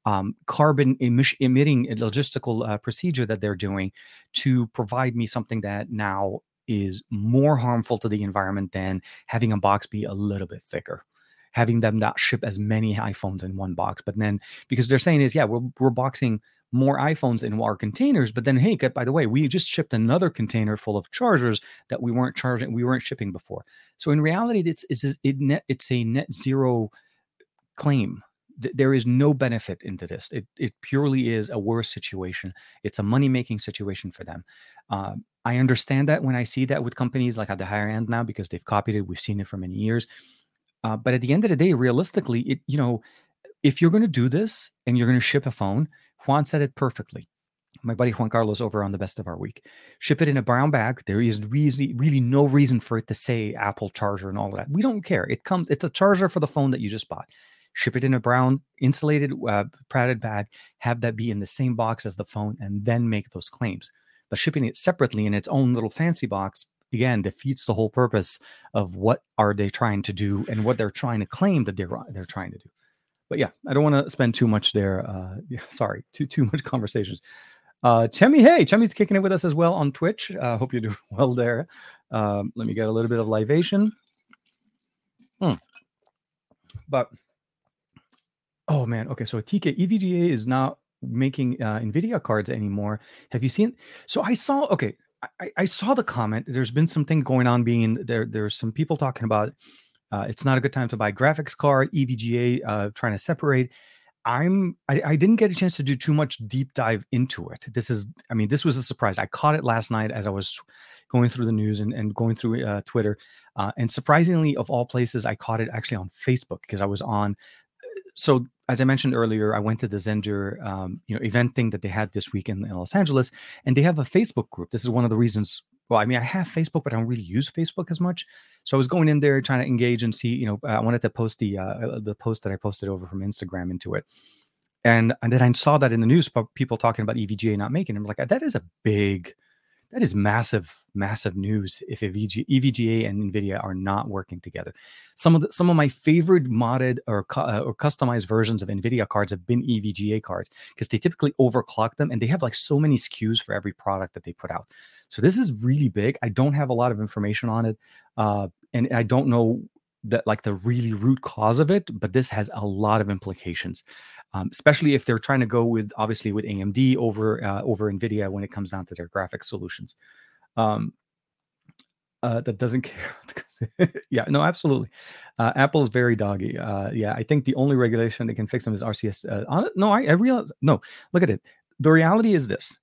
um, carbon emitting logistical uh, procedure that they're doing to provide me something that now is more harmful to the environment than having a box be a little bit thicker having them not ship as many iPhones in one box. But then because they're saying is, yeah, we're, we're boxing more iPhones in our containers, but then hey, by the way, we just shipped another container full of chargers that we weren't charging, we weren't shipping before. So in reality, it's it's it's a net zero claim. There is no benefit into this. It it purely is a worse situation. It's a money making situation for them. Uh, I understand that when I see that with companies like at the higher end now because they've copied it. We've seen it for many years. Uh, but at the end of the day, realistically, it you know, if you're going to do this and you're going to ship a phone, Juan said it perfectly. My buddy Juan Carlos over on the best of our week. Ship it in a brown bag. There is really, really no reason for it to say Apple charger and all of that. We don't care. It comes, it's a charger for the phone that you just bought ship it in a brown insulated uh, padded bag, have that be in the same box as the phone, and then make those claims. But shipping it separately in its own little fancy box again defeats the whole purpose of what are they trying to do and what they're trying to claim that they're they're trying to do. But yeah, I don't want to spend too much there. Uh, [laughs] sorry, too too much conversations. Uh, Chemi, hey, Chemi's kicking it with us as well on Twitch. Uh, hope you're [laughs] doing well there. Um, let me get a little bit of libation. Hmm. But oh man, okay. So TK EVGA is not making uh, Nvidia cards anymore. Have you seen? So I saw. Okay, I, I saw the comment. There's been something going on. Being there, there's some people talking about. Uh, it's not a good time to buy graphics card. EVGA uh, trying to separate. I'm I, I, didn't get a chance to do too much deep dive into it. This is I mean this was a surprise. I caught it last night as I was going through the news and, and going through uh, Twitter, uh, and surprisingly of all places, I caught it actually on Facebook because I was on. So as I mentioned earlier, I went to the Zender, um, you know event thing that they had this week in, in Los Angeles, and they have a Facebook group. This is one of the reasons well, I mean, I have Facebook, but I don't really use Facebook as much. So I was going in there trying to engage and see, you know, I wanted to post the uh, uh, the post that I posted over from Instagram into it, and and then I saw that in the news, people talking about EVGA not making. I'm like, that is a big, that is massive, massive news. If EVGA, EVGA and NVIDIA are not working together, some of the, some of my favorite modded or uh, or customized versions of NVIDIA cards have been EVGA cards because they typically overclock them, and they have like so many SKUs for every product that they put out. So this is really big. I don't have a lot of information on it, uh, and I don't know that like the really root cause of it. But this has a lot of implications, um, especially if they're trying to go with obviously with AMD over uh, over Nvidia when it comes down to their graphics solutions. Um, uh, that doesn't [laughs] care. yeah, no, absolutely. Uh, Apple is very doggy. Uh, yeah, I think the only regulation that can fix them is RCS. Uh, no, I, I realize. No, look at it. The reality is this: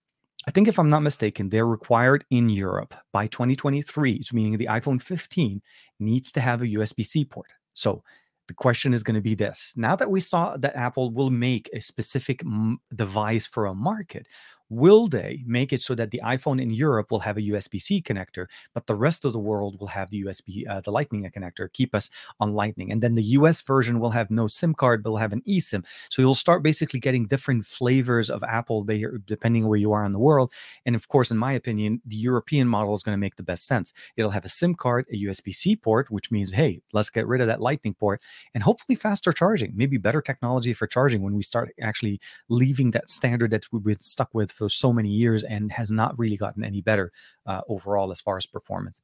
I think if I'm not mistaken, they're required in Europe by 2023, meaning the iPhone 15 needs to have a USB-C port. So the question is going to be this: Now that we saw that Apple will make a specific m- device for a market, Will they make it so that the iPhone in Europe will have a USB-C connector, but the rest of the world will have the USB, uh, the Lightning connector, keep us on Lightning, and then the US version will have no SIM card, but will have an eSIM. So you'll start basically getting different flavors of Apple depending where you are in the world. And of course, in my opinion, the European model is going to make the best sense. It'll have a SIM card, a USB-C port, which means hey, let's get rid of that Lightning port, and hopefully faster charging, maybe better technology for charging when we start actually leaving that standard that we've been stuck with for so many years and has not really gotten any better uh, overall as far as performance.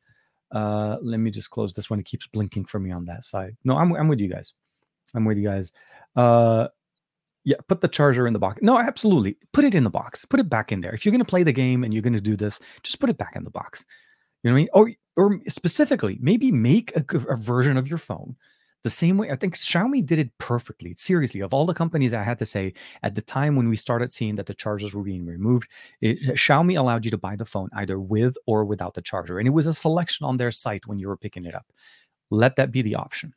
Uh, let me just close this one. It keeps blinking for me on that side. No, I'm, I'm with you guys. I'm with you guys. Uh, yeah, put the charger in the box. No, absolutely. Put it in the box. Put it back in there. If you're going to play the game and you're going to do this, just put it back in the box. You know what I mean? Or, or specifically, maybe make a, a version of your phone the same way I think Xiaomi did it perfectly. Seriously, of all the companies I had to say at the time when we started seeing that the chargers were being removed, it, uh, Xiaomi allowed you to buy the phone either with or without the charger. And it was a selection on their site when you were picking it up. Let that be the option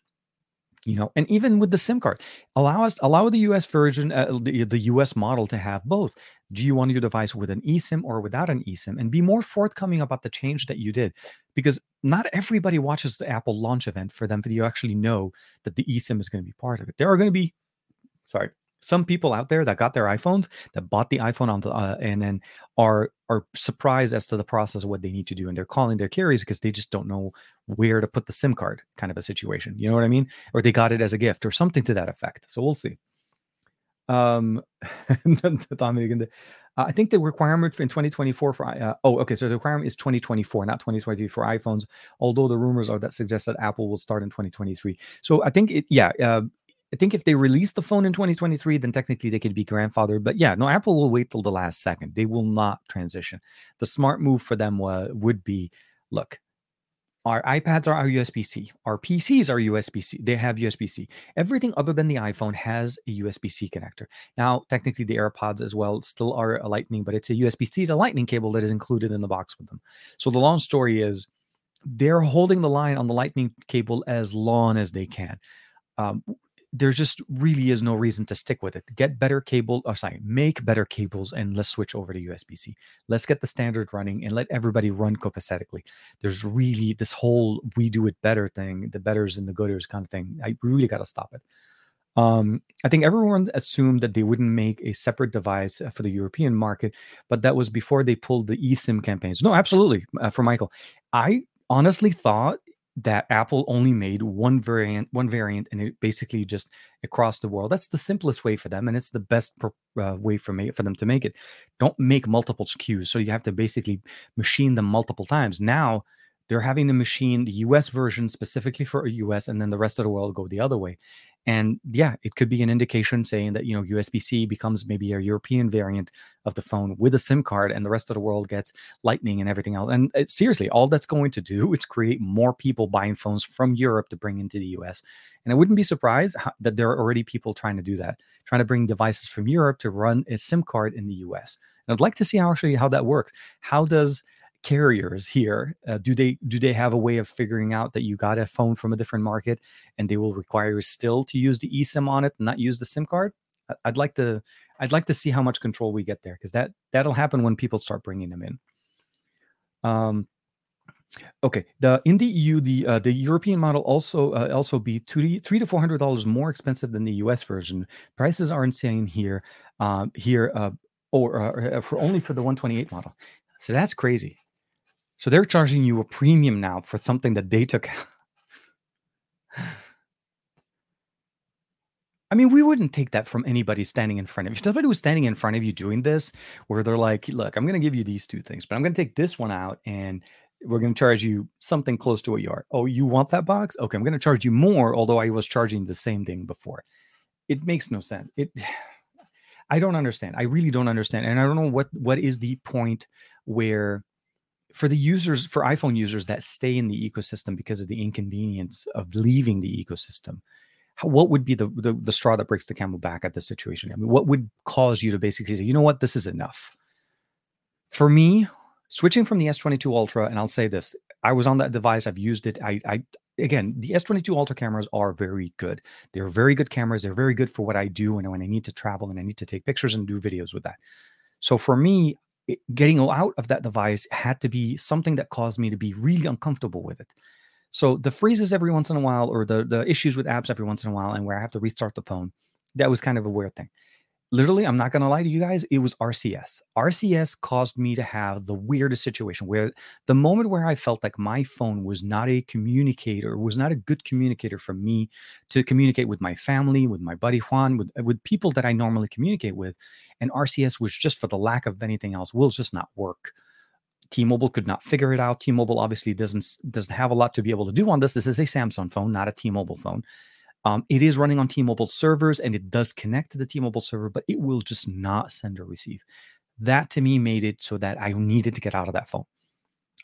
you know and even with the sim card allow us allow the us version uh, the, the us model to have both. Do you want your device with an esim or without an esim? And be more forthcoming about the change that you did because not everybody watches the apple launch event for them to actually know that the esim is going to be part of it. There are going to be sorry some people out there that got their iPhones that bought the iPhone on the uh, and then are are surprised as to the process of what they need to do and they're calling their carriers because they just don't know where to put the SIM card kind of a situation. You know what I mean? Or they got it as a gift or something to that effect. So we'll see. Um, [laughs] I think the requirement for in 2024 for uh, oh okay so the requirement is 2024 not 2023 for iPhones although the rumors are that suggest that Apple will start in 2023 so I think it yeah uh, I think if they release the phone in 2023, then technically they could be grandfathered. But yeah, no, Apple will wait till the last second. They will not transition. The smart move for them uh, would be look, our iPads are USB C. Our PCs are USB C. They have USB C. Everything other than the iPhone has a USB C connector. Now, technically, the AirPods as well still are a Lightning, but it's a USB C to Lightning cable that is included in the box with them. So the long story is they're holding the line on the Lightning cable as long as they can. Um, there just really is no reason to stick with it. Get better cable, or sorry, make better cables and let's switch over to USB C. Let's get the standard running and let everybody run copacetically. There's really this whole we do it better thing, the betters and the gooders kind of thing. I really got to stop it. Um, I think everyone assumed that they wouldn't make a separate device uh, for the European market, but that was before they pulled the eSIM campaigns. No, absolutely, uh, for Michael. I honestly thought that Apple only made one variant, one variant, and it basically just across the world. That's the simplest way for them, and it's the best uh, way for me for them to make it. Don't make multiple SKUs, so you have to basically machine them multiple times. Now they're having to machine the US version specifically for a US and then the rest of the world go the other way. And yeah, it could be an indication saying that, you know, USB C becomes maybe a European variant of the phone with a SIM card and the rest of the world gets Lightning and everything else. And it, seriously, all that's going to do [laughs] is create more people buying phones from Europe to bring into the US. And I wouldn't be surprised how, that there are already people trying to do that, trying to bring devices from Europe to run a SIM card in the US. And I'd like to see how actually how that works. How does carriers here uh, do they do they have a way of figuring out that you got a phone from a different market and they will require you still to use the eSIM on it and not use the SIM card? I'd like to I'd like to see how much control we get there because that that'll happen when people start bringing them in. Um, okay, the in the EU the uh, the European model also uh, also be two three to four hundred dollars more expensive than the US version. Prices are insane here um, here uh, or uh, for only for the 128 model. So that's crazy. So they're charging you a premium now for something that they took. [sighs] I mean, we wouldn't take that from anybody standing in front of you. If somebody was standing in front of you doing this, where they're like, look, I'm going to give you these two things, but I'm going to take this one out and we're going to charge you something close to what you are. Oh, you want that box? Okay, I'm going to charge you more, although I was charging the same thing before. It makes no sense. It [sighs] I don't understand. I really don't understand. And I don't know what what is the point where for the users for iphone users that stay in the ecosystem because of the inconvenience of leaving the ecosystem how, what would be the, the, the straw that breaks the camel back at this situation? I mean what would cause you to basically say you know what? This is enough. For me switching from the s22 ultra and i'll say this i was on that device i've used it i, I again the s22 ultra cameras are very good. They're very good cameras they're very good for what i do and when i need to travel and i need to take pictures and do videos with that. So for me getting out of that device had to be something that caused me to be really uncomfortable with it. So the freezes every once in a while, or the the issues with apps every once in a while, and where I have to restart the phone, that was kind of a weird thing literally, I'm not going to lie to you guys, it was RCS. RCS caused me to have the weirdest situation where the moment where I felt like my phone was not a communicator, was not a good communicator for me to communicate with my family, with my buddy Juan, with, uh, with people that I normally communicate with. And RCS was just for the lack of anything else, will just not work. T-Mobile could not figure it out. T-Mobile obviously doesn't doesn't have a lot to be able to do on this. This is a Samsung phone, not a T-Mobile phone. Um, it is running on T-Mobile servers and it does connect to the T-Mobile server, but it will just not send or receive. That to me made it so that I needed to get out of that phone.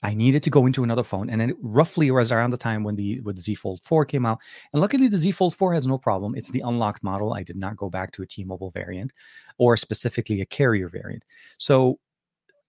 I needed to go into another phone, and then roughly was around the time when the when the Z Fold 4 came out. And luckily, the Z Fold 4 has no problem. It's the unlocked model. I did not go back to a T-Mobile variant, or specifically a carrier variant. So,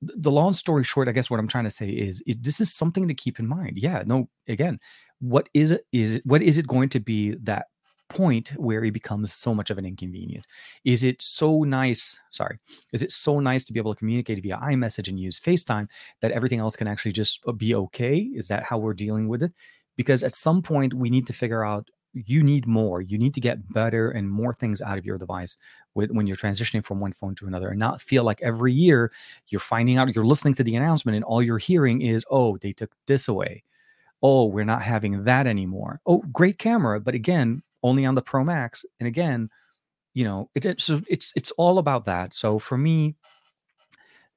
the long story short, I guess what I'm trying to say is it, this is something to keep in mind. Yeah, no, again, what is it? Is what is it going to be that point where it becomes so much of an inconvenience? Is it so nice? Sorry, is it so nice to be able to communicate via iMessage and use FaceTime that everything else can actually just uh, be okay? Is that how we're dealing with it? Because at some point, we need to figure out you need more. You need to get better and more things out of your device with, when you're transitioning from one phone to another and not feel like every year you're finding out, you're listening to the announcement and all you're hearing is, oh, they took this away. Oh, we're not having that anymore. Oh, great camera. But again, only on the Pro Max. And again, you know, it, it's it's it's all about that. So for me,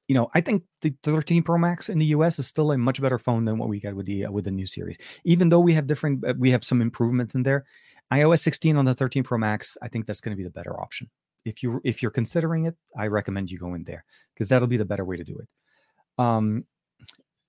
you know, I think the 13 Pro Max in the US is still a much better phone than what we get with the uh, with the new series. Even though we have different, uh, we have some improvements in there. iOS 16 on the 13 Pro Max, I think that's going to be the better option. If you if you're considering it, I recommend you go in there because that'll be the better way to do it. Um,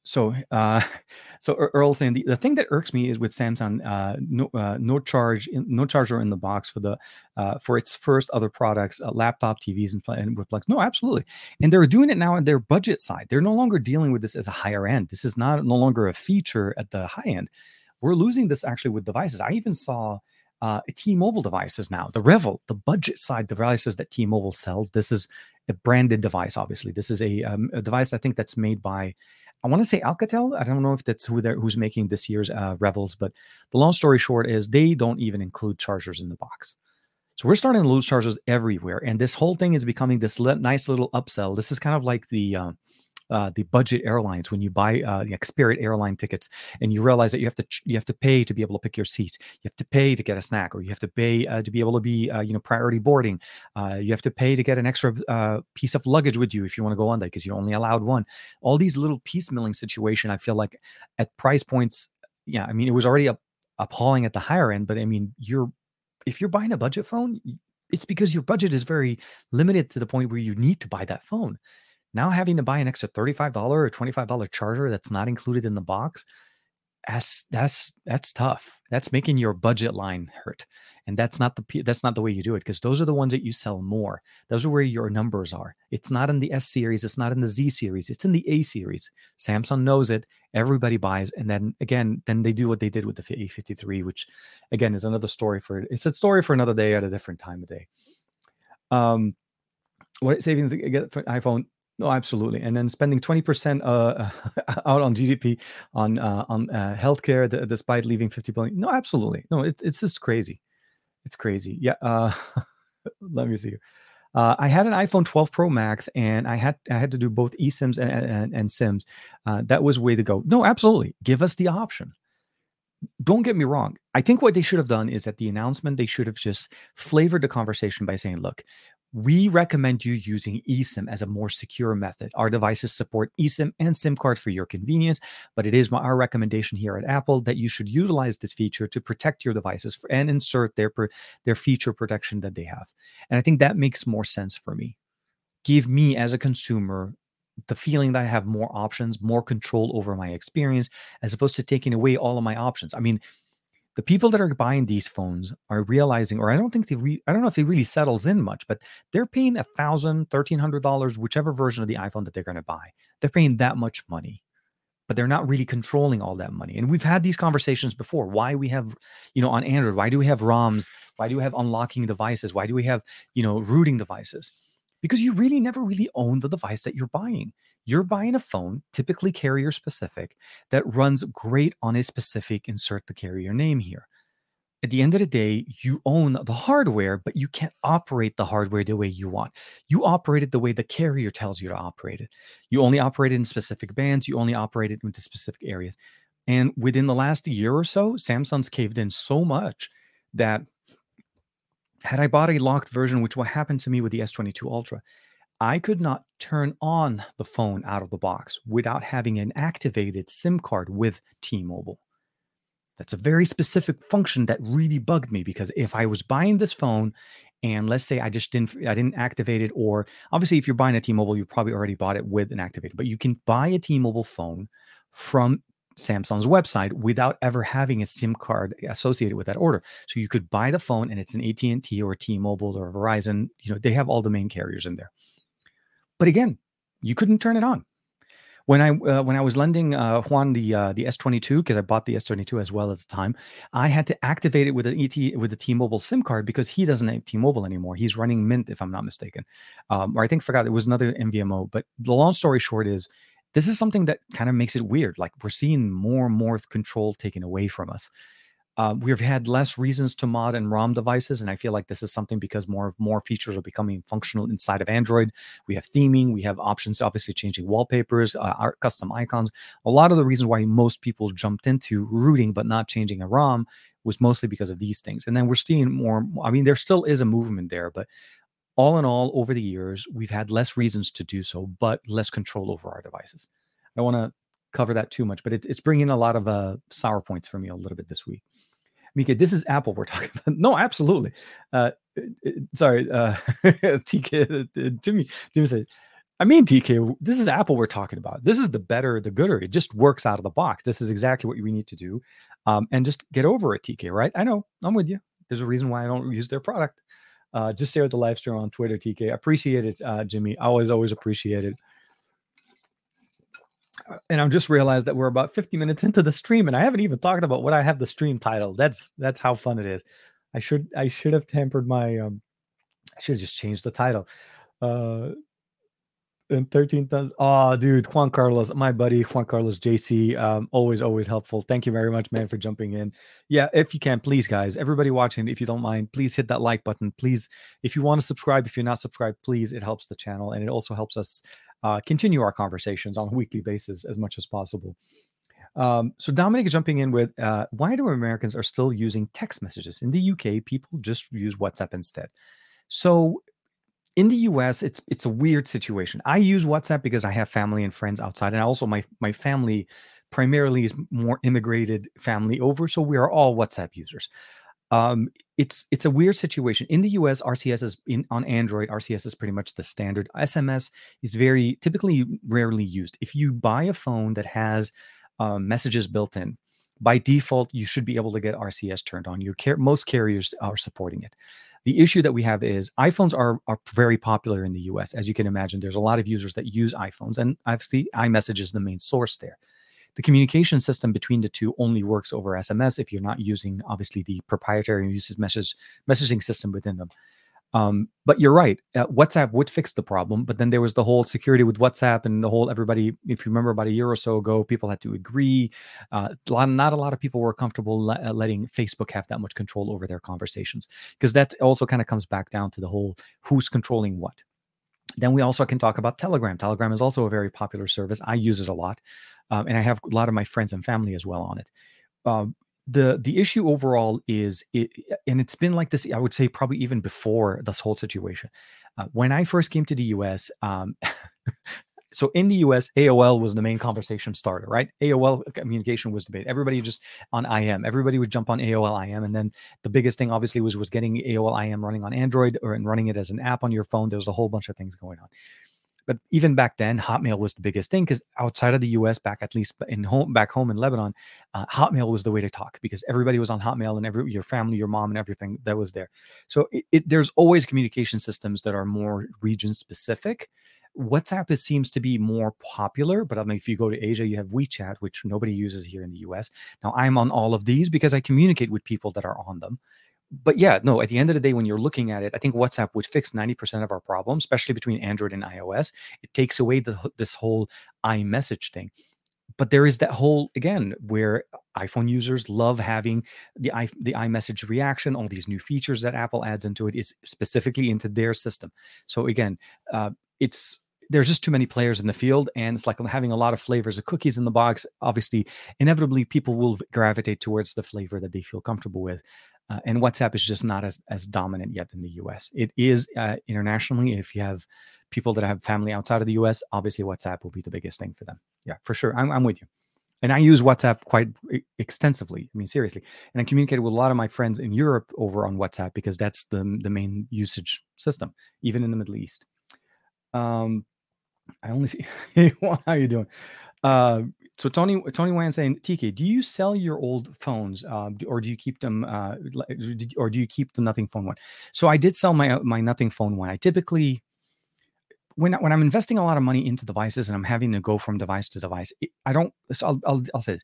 so uh [laughs] so earl saying the, the thing that irks me is with samsung uh no uh, no charge in, no charger in the box for the uh for its first other products uh, laptop tvs and, and with plex. No absolutely. And they're doing it now on their budget side. They're no longer dealing with this as a higher end. This is not no longer a feature at the high end. We're losing this actually with devices. I even saw uh, T-Mobile devices now, the REVVL, the budget side devices that T-Mobile sells. This is a branded device, obviously. This is a, um, a device I think that's made by I want to say Alcatel. I don't know if that's who they're who's making this year's uh, REVVLs, but the long story short is they don't even include chargers in the box. So we're starting to lose chargers everywhere, and this whole thing is becoming this le- nice little upsell. This is kind of like the uh, uh, the budget airlines when you buy uh, like Spirit airline tickets and you realize that you have to you have to pay to be able to pick your seats. You have to pay to get a snack, or you have to pay uh, to be able to be uh, you know priority boarding. Uh, you have to pay to get an extra uh, piece of luggage with you if you want to go on that because you're only allowed one. All these little piecemealing situation, I feel like at price points, yeah, I mean it was already appalling at the higher end, but I mean you're if you're buying a budget phone, it's because your budget is very limited to the point where you need to buy that phone. Now having to buy an extra $35 or $25 charger that's not included in the box, that's that's that's tough. That's making your budget line hurt. And that's not the that's not the way you do it because those are the ones that you sell more. Those are where your numbers are. It's not in the S series, it's not in the Z series, it's in the A series. Samsung knows it. Everybody buys and then again, then they do what they did with the A53 which again is another story for it's a story for another day at a different time of day. Um what savings get for iPhone no, absolutely. And then spending 20% uh, [laughs] out on GDP on uh, on uh, healthcare, the, despite leaving 50 billion. No, absolutely. No, it, it's just crazy. It's crazy. Yeah. Uh, [laughs] let me see. Uh, I had an iPhone 12 Pro Max, and I had I had to do both eSIMs and, and, and SIMs. Uh, that was way to go. No, absolutely. Give us the option. Don't get me wrong. I think what they should have done is at the announcement they should have just flavored the conversation by saying, "Look, we recommend you using eSIM as a more secure method. Our devices support eSIM and SIM card for your convenience, but it is our recommendation here at Apple that you should utilize this feature to protect your devices and insert their their feature protection that they have. And I think that makes more sense for me. Give me as a consumer the feeling that I have more options, more control over my experience, as opposed to taking away all of my options. I mean, the people that are buying these phones are realizing, or I don't think they, re- I don't know if it really settles in much, but they're paying a thousand, thirteen hundred dollars, whichever version of the iPhone that they're going to buy. They're paying that much money, but they're not really controlling all that money. And we've had these conversations before. Why we have, you know, on Android, why do we have ROMs? Why do we have unlocking devices? Why do we have, you know, rooting devices? Because you really never really own the device that you're buying. You're buying a phone, typically carrier specific, that runs great on a specific insert the carrier name here. At the end of the day, you own the hardware, but you can't operate the hardware the way you want. You operate it the way the carrier tells you to operate it. You only operate it in specific bands, you only operate it into specific areas. And within the last year or so, Samsung's caved in so much that had I bought a locked version, which what happened to me with the S22 Ultra, I could not turn on the phone out of the box without having an activated SIM card with T Mobile. That's a very specific function that really bugged me because if I was buying this phone and let's say I just didn't I didn't activate it or obviously if you're buying a T-Mobile you probably already bought it with an activated but you can buy a T-Mobile phone from Samsung's website without ever having a SIM card associated with that order. So you could buy the phone and it's an AT&T or T-Mobile or Verizon, you know, they have all the main carriers in there. But again, you couldn't turn it on. When I uh, when I was lending uh, Juan the uh, the S22 because I bought the S22 as well at the time, I had to activate it with an ET with a T-Mobile SIM card because he doesn't have T-Mobile anymore. He's running Mint, if I'm not mistaken, um, or I think forgot it was another MVNO. But the long story short is, this is something that kind of makes it weird. Like we're seeing more and more control taken away from us. Uh, we've had less reasons to mod and ROM devices, and I feel like this is something because more more features are becoming functional inside of Android. We have theming, we have options, obviously changing wallpapers, uh, our custom icons. A lot of the reasons why most people jumped into rooting but not changing a ROM was mostly because of these things. And then we're seeing more. I mean, there still is a movement there, but all in all, over the years, we've had less reasons to do so, but less control over our devices. I want to cover that too much, but it, it's bringing a lot of uh, sour points for me a little bit this week. Mika, this is Apple we're [laughs] talking about. No, absolutely. Uh, uh, uh sorry, uh, [laughs] TK, uh, Jimmy, Jimmy said, I mean, TK, this is Apple we're talking about. This is the better, the gooder. It just works out of the box. This is exactly what we need to do. Um, and just get over it, TK, right? I know, I'm with you. There's a reason why I don't use their product. Uh, just share the live stream on Twitter, TK. Appreciate it, uh, Jimmy. Always, always appreciate it and I'm just realized that we're about 50 minutes into the stream, and I haven't even talked about what I have the stream title. That's that's how fun it is. I should I should have tempered my um I should have just changed the title. Uh and 13,000. Oh, dude, Juan Carlos, my buddy, Juan Carlos JC, um, always, always helpful. Thank you very much, man, for jumping in. Yeah, if you can, please, guys, everybody watching, if you don't mind, please hit that like button. Please, if you want to subscribe, if you're not subscribed, please, it helps the channel and it also helps us uh, continue our conversations on a [laughs] weekly basis as much as possible. Um, so Dominic jumping in with uh, why do Americans are still using text messages in the UK? People just use WhatsApp instead. So in the US, it's it's a weird situation. I use WhatsApp because I have family and friends outside, and also my my family primarily is more immigrated family over, so we are all WhatsApp users. Um, it's it's a weird situation in the US. RCS is in on Android. RCS is pretty much the standard. SMS is very typically rarely used. If you buy a phone that has um, messages built in, by default you should be able to get RCS turned on. Your car- most carriers are supporting it. The issue that we have is iPhones are, are very popular in the US. As you can imagine, there's a lot of users that use iPhones, and obviously iMessage is the main source there. The communication system between the two only works over SMS if you're not using obviously the proprietary usage message messaging system within them. Um, but you're right. Uh, WhatsApp would fix the problem, but then there was the whole security with WhatsApp and the whole everybody. If you remember, about a year or so ago, people had to agree. Uh, not a lot of people were comfortable le- uh, letting Facebook have that much control over their conversations because that also kind of comes back down to the whole who's controlling what. Then we also can talk about Telegram. Telegram is also a very popular service. I use it a lot, um, and I have a lot of my friends and family as well on it. Um, the the issue overall is it and it's been like this i would say probably even before this whole situation uh, when i first came to the us um, [laughs] so in the us aol was the main conversation starter right aol communication was debate everybody just on im everybody would jump on aol im and then the biggest thing obviously was was getting aol im running on android or and running it as an app on your phone there was a whole bunch of things going on but even back then, Hotmail was the biggest thing because outside of the U.S., back at least in home, back home in Lebanon, uh, Hotmail was the way to talk because everybody was on Hotmail and every your family, your mom, and everything that was there. So it, it, there's always communication systems that are more region specific. WhatsApp is, seems to be more popular, but I mean, if you go to Asia, you have WeChat, which nobody uses here in the US. Now, I'm on all of these because I communicate with people that are on them but yeah, no, at the end of the day, when you're looking at it, I think WhatsApp would fix 90% of our problems, especially between Android and iOS. It takes away the, this whole iMessage thing. But there is that whole, again, where iPhone users love having the, i the iMessage reaction, all these new features that Apple adds into it is specifically into their system. So again, uh, it's there's just too many players in the field and it's like having a lot of flavors of cookies in the box obviously inevitably people will gravitate towards the flavor that they feel comfortable with uh, and WhatsApp is just not as as dominant yet in the US. It is uh, internationally. If you have people that have family outside of the US, obviously WhatsApp will be the biggest thing for them. Yeah, for sure. I'm, I'm with you. And I use WhatsApp quite extensively. I mean, seriously. And I communicate with a lot of my friends in Europe over on WhatsApp because that's the, the main usage system, even in the Middle East. Um, I only see. [laughs] how are you doing? Uh, so Tony Tony Wan saying, TK, do you sell your old phones, uh, or do you keep them, uh, or do you keep the Nothing Phone one? So I did sell my uh, my Nothing Phone one. I typically, when when I'm investing a lot of money into devices and I'm having to go from device to device, I don't. So I'll I'll, I'll say this.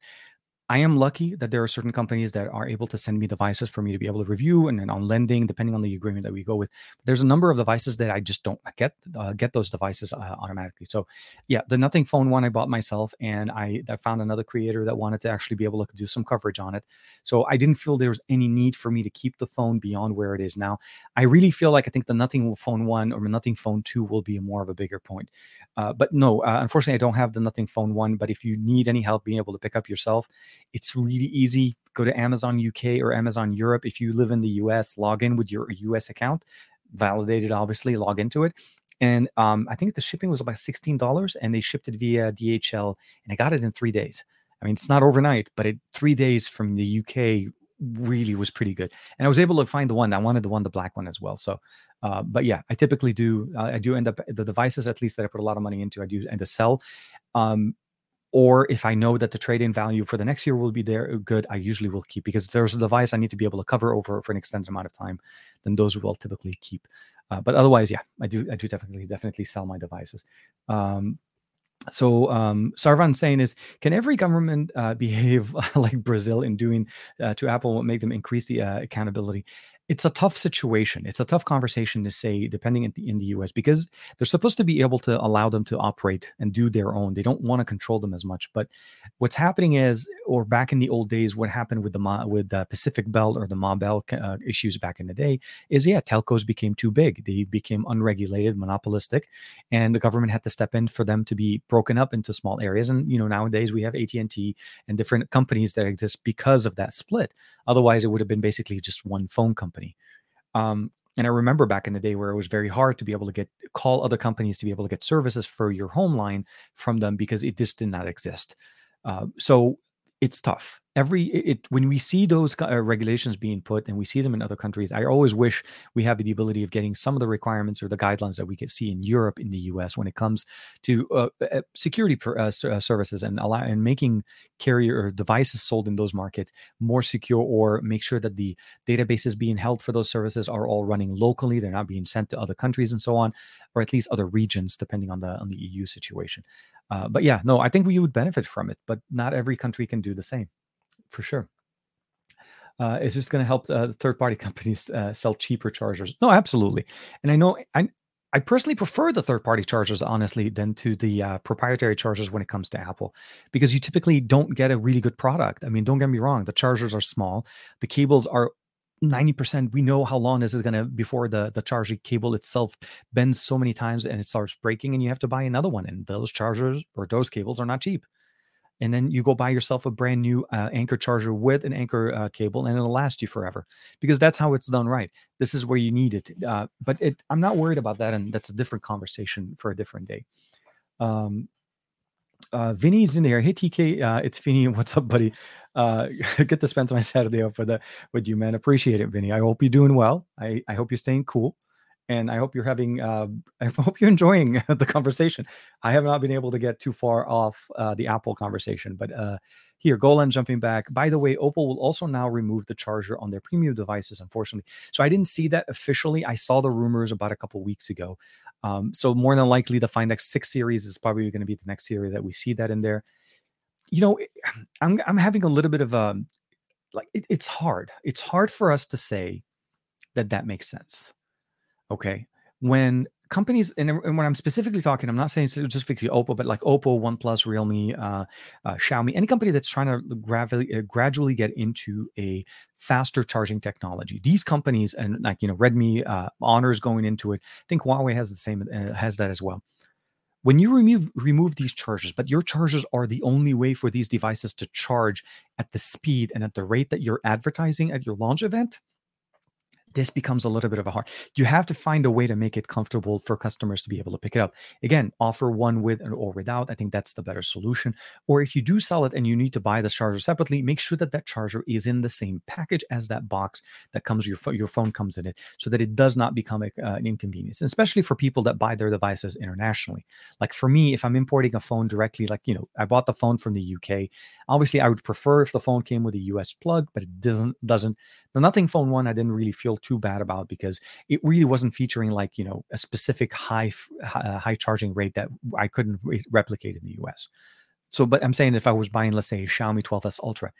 I am lucky that there are certain companies that are able to send me devices for me to be able to review, and then on lending, depending on the agreement that we go with. There's a number of devices that I just don't get uh, get those devices uh, automatically. So, yeah, the Nothing Phone one I bought myself, and I, I found another creator that wanted to actually be able to do some coverage on it. So I didn't feel there was any need for me to keep the phone beyond where it is now. I really feel like I think the Nothing Phone one or Nothing Phone two will be more of a bigger point. Uh, but no, uh, unfortunately, I don't have the Nothing Phone one. But if you need any help being able to pick up yourself, it's really easy. Go to Amazon UK or Amazon Europe. If you live in the US, log in with your US account, validated, obviously, log into it. And um, I think the shipping was about $16 and they shipped it via DHL and I got it in three days. I mean, it's not overnight, but it three days from the UK really was pretty good. And I was able to find the one I wanted the one, the black one as well. So, uh, but yeah, I typically do. Uh, I do end up the devices at least that I put a lot of money into. I do end up sell. Um, or if I know that the trade-in value for the next year will be there, uh, good, I usually will keep because if there's a device I need to be able to cover over for an extended amount of time, then those will typically keep. Uh, but otherwise, yeah, I do, I do definitely, definitely sell my devices. Um, so um, Sarvan saying is, can every government uh, [laughs] behave [laughs] like Brazil in doing uh, to Apple what make them increase the uh, accountability? It's a tough situation. It's a tough conversation to say, depending in the, in the US, because they're supposed to be able to allow them to operate and do their own. They don't want to control them as much. But what's happening is, or back in the old days, what happened with the with the Pacific Bell or the Ma Bell uh, issues back in the day is, yeah, telcos became too big. They became unregulated, monopolistic, and the government had to step in for them to be broken up into small areas. And you know, nowadays we have AT and T and different companies that exist because of that split. Otherwise, it would have been basically just one phone company. Um, and I remember back in the day where it was very hard to be able to get call other companies to be able to get services for your home line from them because it just did not exist. Uh, so it's tough. Every it when we see those uh, regulations being put and we see them in other countries i always wish we have the ability of getting some of the requirements or the guidelines that we can see in europe in the us when it comes to uh, uh security per, uh, uh, services and allow and making carrier devices sold in those markets more secure or make sure that the databases being held for those services are all running locally they're not being sent to other countries and so on or at least other regions depending on the on the eu situation uh, but yeah no i think we would benefit from it but not every country can do the same for sure. Uh, it's just going to help uh, third party [laughs] companies uh, sell cheaper chargers. No, absolutely. And I know I, I personally prefer the third party chargers, honestly, than to the uh, proprietary chargers when it comes to Apple, because you typically don't get a really good product. I mean, don't get me wrong, the chargers are small, the cables are 90% we know how long this is going to before the the charging cable itself bends so many times and it starts breaking and you have to buy another one and those chargers or those cables are not cheap. And then you go buy yourself a brand new uh, Anker charger with an Anker uh, cable and it'll last you forever because that's how it's done right. This is where you need it uh, but it, i'm not worried about that and that's a different conversation for a different day. Um, uh, Vinny's in there. Hey TK, uh, it's Vinny. [laughs] What's up, buddy? Uh, [laughs] get to spend my Saturday off with, uh, with you, man. Appreciate it, Vinny. I hope you're doing well. I, I hope you're staying cool and I hope you're having. Uh, [laughs] I hope you're enjoying the conversation. I have not been able to get too far off uh, the Apple conversation, but uh, here, Golan jumping back. By the way, Oppo will also now remove the charger on their premium devices. Unfortunately, so I didn't see that officially. I saw the rumors about a couple weeks ago. Um, so more than likely, the Find X6 series is probably going to be the next series that we see that in there. You know, [sighs] I'm I'm having a little bit of a like it, it's hard. It's hard for us to say that that makes sense Okay. When companies, and, and when I'm specifically talking, I'm not saying specifically Oppo, but like Oppo, OnePlus, Realme, uh, uh, Xiaomi, any company that's trying to gradually, uh, gradually get into a faster charging technology. These companies, and like, you know, Redmi, uh, Honor is going into it. I think Huawei has the same, uh, has that as well when you remove remove these chargers but your chargers are the only way for these devices to charge at the speed and at the rate that you're advertising at your launch event this becomes a little bit of a hard. You have to find a way to make it comfortable for customers to be able to pick it up. Again, offer one with or without. I think that's the better solution. Or if you do sell it and you need to buy the charger separately, make sure that that charger is in the same package as that box that comes your your phone comes in it, so that it does not become a, uh, an inconvenience. Especially for people that buy their devices internationally. Like for me, if I'm importing a phone directly, like you know, I bought the phone from the UK. Obviously, I would prefer if the phone came with a US plug, but it doesn't doesn't the Nothing Phone One, I didn't really feel too bad about because it really wasn't featuring like you know a specific high uh, high charging rate that I couldn't re- replicate in the US. So, but I'm saying if I was buying, let's say, a Xiaomi 12s Ultra,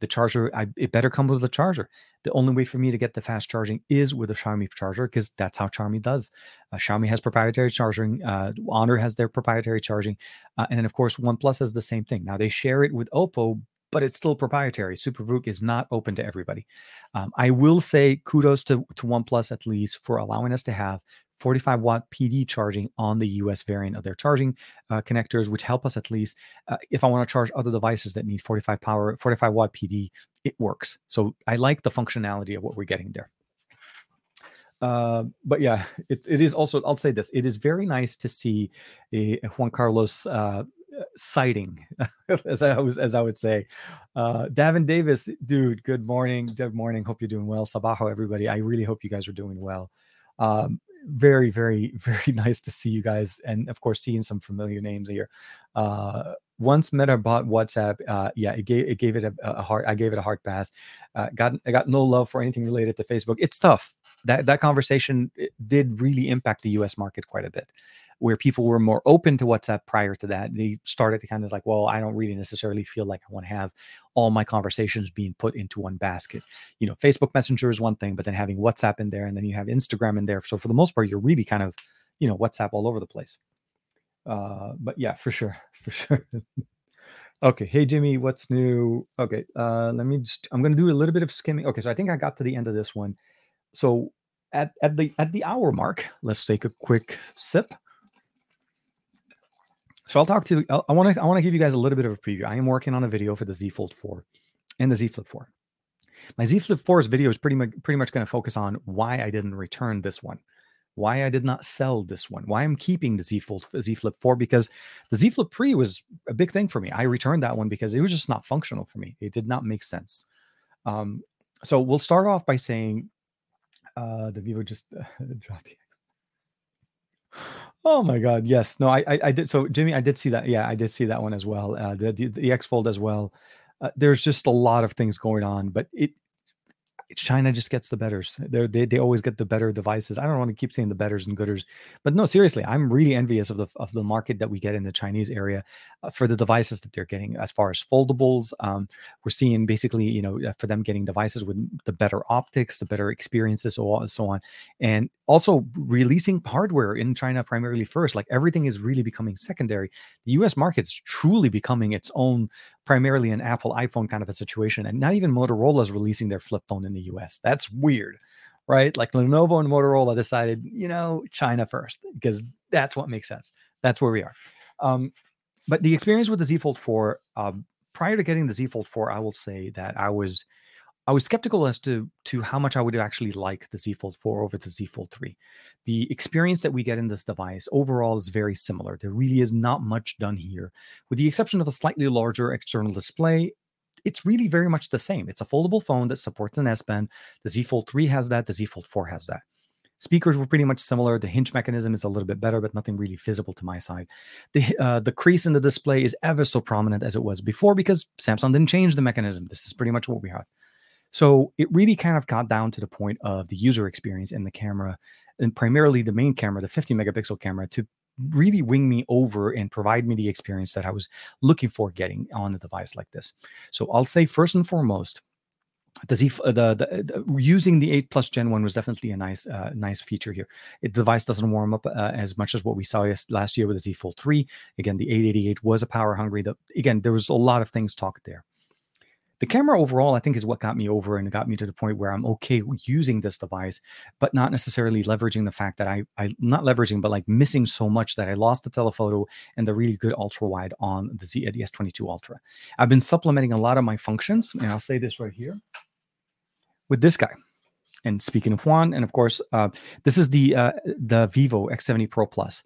the charger, I, it better come with a charger. The only way for me to get the fast charging is with a Xiaomi charger because that's how Xiaomi does. Uh, Xiaomi has proprietary charging. Uh, Honor has their proprietary charging, uh, and then of course OnePlus has the same thing. Now they share it with Oppo, but it's still proprietary. SuperVOOC is not open to everybody. Um, I will say kudos to, to OnePlus at least for allowing us to have 45 watt PD charging on the US variant of their charging uh, connectors, which help us at least uh, if I want to charge other devices that need 45 power, 45 watt PD, it works. So I like the functionality of what we're getting there. Uh, but yeah, [laughs] it, it is also, I'll say this, it is very nice to see a, a Juan Carlos uh, sighting, [laughs] as I was as I would say. Uh, Davin Davis, dude, good morning. Good morning. Hope you're doing well. Sabajo, everybody. I really hope you guys are doing well. Um, very, very, [laughs] very nice to see you guys, and of course, seeing some familiar names here. Uh, once Meta bought WhatsApp, uh, yeah, it gave it gave it a, a hard. I gave it a hard pass. Uh, got I got no love for anything related to Facebook. It's tough. That that conversation did really impact the U.S. market quite a bit, where people were more open to WhatsApp prior to that. They started to kind of like, well, I don't really necessarily feel like I want to have all my conversations being put into one basket. You know, Facebook Messenger is one thing, but then having WhatsApp in there, and then you have Instagram in there. So for the most part, you're really kind of, you know, WhatsApp all over the place. Uh, but yeah, for sure, [laughs] for sure. Okay. Hey, Jimmy, what's new? Okay. Uh, let me just, I'm going to do a little bit of skimming. Okay. So I think I got to the end of this one. So at, at the, at the hour mark, let's take a quick sip. So I'll talk to, I want to, I want to give you guys a little bit of a preview. I am working on a video for the Z Fold 4 and the Z Flip 4. My Z Flip 4's video is pretty much, pretty much going to focus on why I didn't return this one why I did not sell this one, why I'm keeping the Z Fold Z Flip 4 because the Z Flip 3 was a big thing for me. I returned that one because it was just not functional for me. It did not make sense. Um, so we'll start off by saying uh, the Vivo just uh, [laughs] dropped the X. Oh my God! Yes, no, I, I, I did. So Jimmy, I did see that. Yeah, I did see that one as well. Uh, the, the the X Fold as well. Uh, there's just a lot of things going on, but it China just gets the betters. They're, they they always get the better devices. I don't want to keep saying the betters and gooders, but no, seriously, I'm really envious of the of the market that we get in the Chinese area for the devices that they're getting. As far as foldables, um, we're seeing basically, you know, uh, for them getting devices with the better optics, the better experiences, so on, so on, and also releasing hardware in China primarily first. Like everything is really becoming secondary. The U.S. market's truly becoming its own primarily an Apple iPhone kind of a situation. And not even Motorola is releasing their flip phone in the US. That's weird, right? Like Lenovo and Motorola decided, you know, China first, because that's what makes sense. That's where we are. Um, but the experience with the Z Fold 4, um, prior to getting the Z Fold 4, I will say that I was I was skeptical as to to how much I would actually like the Z Fold 4 over the Z Fold 3. The experience that we get in this device overall is very similar. There really is not much done here, with the exception of a slightly larger external display. It's really very much the same. It's a foldable phone that supports an S Pen. The Z Fold 3 has that. The Z Fold 4 has that. Speakers were pretty much similar. The hinge mechanism is a little bit better, but nothing really visible to my side. The uh, the crease in the display is ever so prominent as it was before because Samsung didn't change the mechanism. This is pretty much what we had. So it really kind of got down to the point of the user experience in the camera, and primarily the main camera, the 50 megapixel camera, to really wing me over and provide me the experience that I was looking for getting on a device like this. So I'll say first and foremost, the Z, the, the, the, using the 8 Plus Gen 1 was definitely a nice uh, nice feature here. It, the device doesn't warm up uh, as much as what we saw last year with the Z Fold 3. Again, the 888 was a power hungry. The, again, there was a lot of things talked there the camera overall, I think, is what got me over and got me to the point where I'm okay using this device, but not necessarily leveraging the fact that I, I not leveraging, but like missing so much that I lost the telephoto and the really good ultra wide on the Z the S22 Ultra. I've been supplementing a lot of my functions, and I'll say this right here with this guy. And speaking of Juan, and of course, uh, this is the uh, the Vivo X70 Pro Plus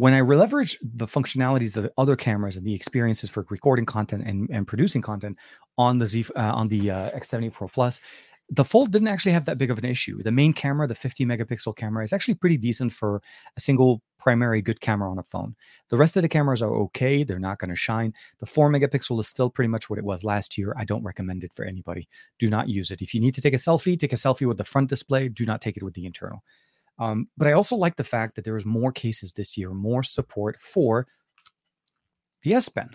when I leverage the functionalities of the other cameras and the experiences for recording content and, and producing content on the Z uh, on the uh, X70 Pro Plus, the Fold didn't actually have that big of an issue. The main camera, the 50 megapixel camera, is actually pretty decent for a single primary good camera on a phone. The rest of the cameras are okay; they're not going to shine. The four megapixel is still pretty much what it was last year. I don't recommend it for anybody. Do not use it. If you need to take a selfie, take a selfie with the front display. Do not take it with the internal. Um, but I also like the fact that there is more cases this year, more support for the S Pen.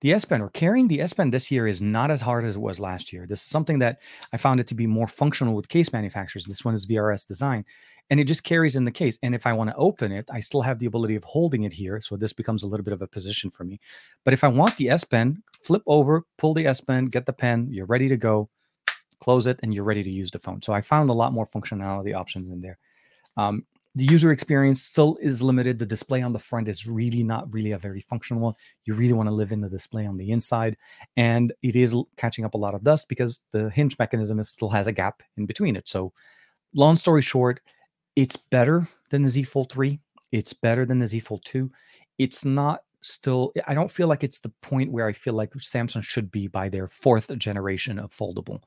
The S Pen or carrying the S Pen this year is not as hard as it was last year. This is something that I found it to be more functional with case manufacturers. This one is VRS design and it just carries in the case. And if I want to open it, I still have the ability of holding it here. So this becomes a little bit of a position for me. But if I want the S Pen, flip over, pull the S Pen, get the pen, you're ready to go, close it, and you're ready to use the phone. So I found a lot more functionality options in there. Um, the user experience still is limited. The display on the front is really not really a very functional one. You really want to live in the display on the inside. And it is catching up a lot of dust because the hinge mechanism is, still has a gap in between it. So, long story short, it's better than the Z Fold 3. It's better than the Z Fold 2. It's not still, I don't feel like it's the point where I feel like Samsung should be by their fourth generation of foldable.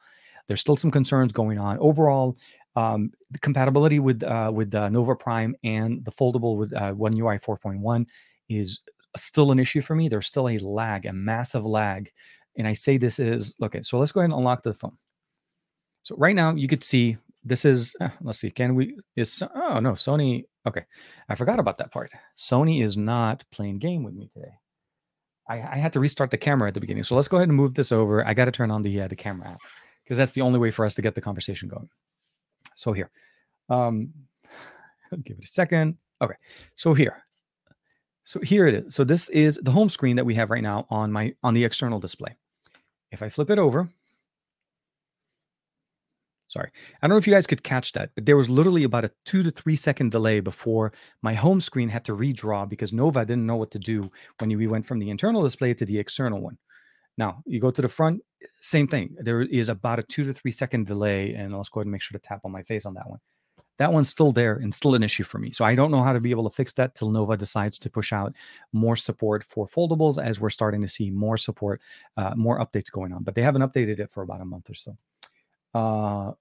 There's still some concerns going on. Overall, um, the compatibility with uh, with uh, Nova Prime and the foldable with uh, One UI 4.1 is still an issue for me. There's still a lag, a massive lag, and I say this is okay. So let's go ahead and unlock the phone. So right now you could see this is uh, let's see can we is oh no sony okay i forgot about that part sony is not playing game with me today i, I had to restart the camera at the beginning so let's go ahead and move this over i got to turn on the uh, the camera app because that's the only way for us to get the conversation going so here um [laughs] give it a second okay so here so here it is so this is the home screen that we have right now on my on the external display if i flip it over Sorry. I don't know if you guys could catch that, but there was literally about a two to three second delay before my home screen had to redraw because Nova didn't know what to do when we went from the internal display to the external one. Now, you go to the front, same thing. There is about a two to three second delay, and let's go ahead and make sure to tap on my face on that one. That one's still there and still an issue for me. So I don't know how to be able to fix that till Nova decides to push out more support for foldables as we're starting to see more support, uh, more updates going on. But they haven't updated it for about a month or so. Uh,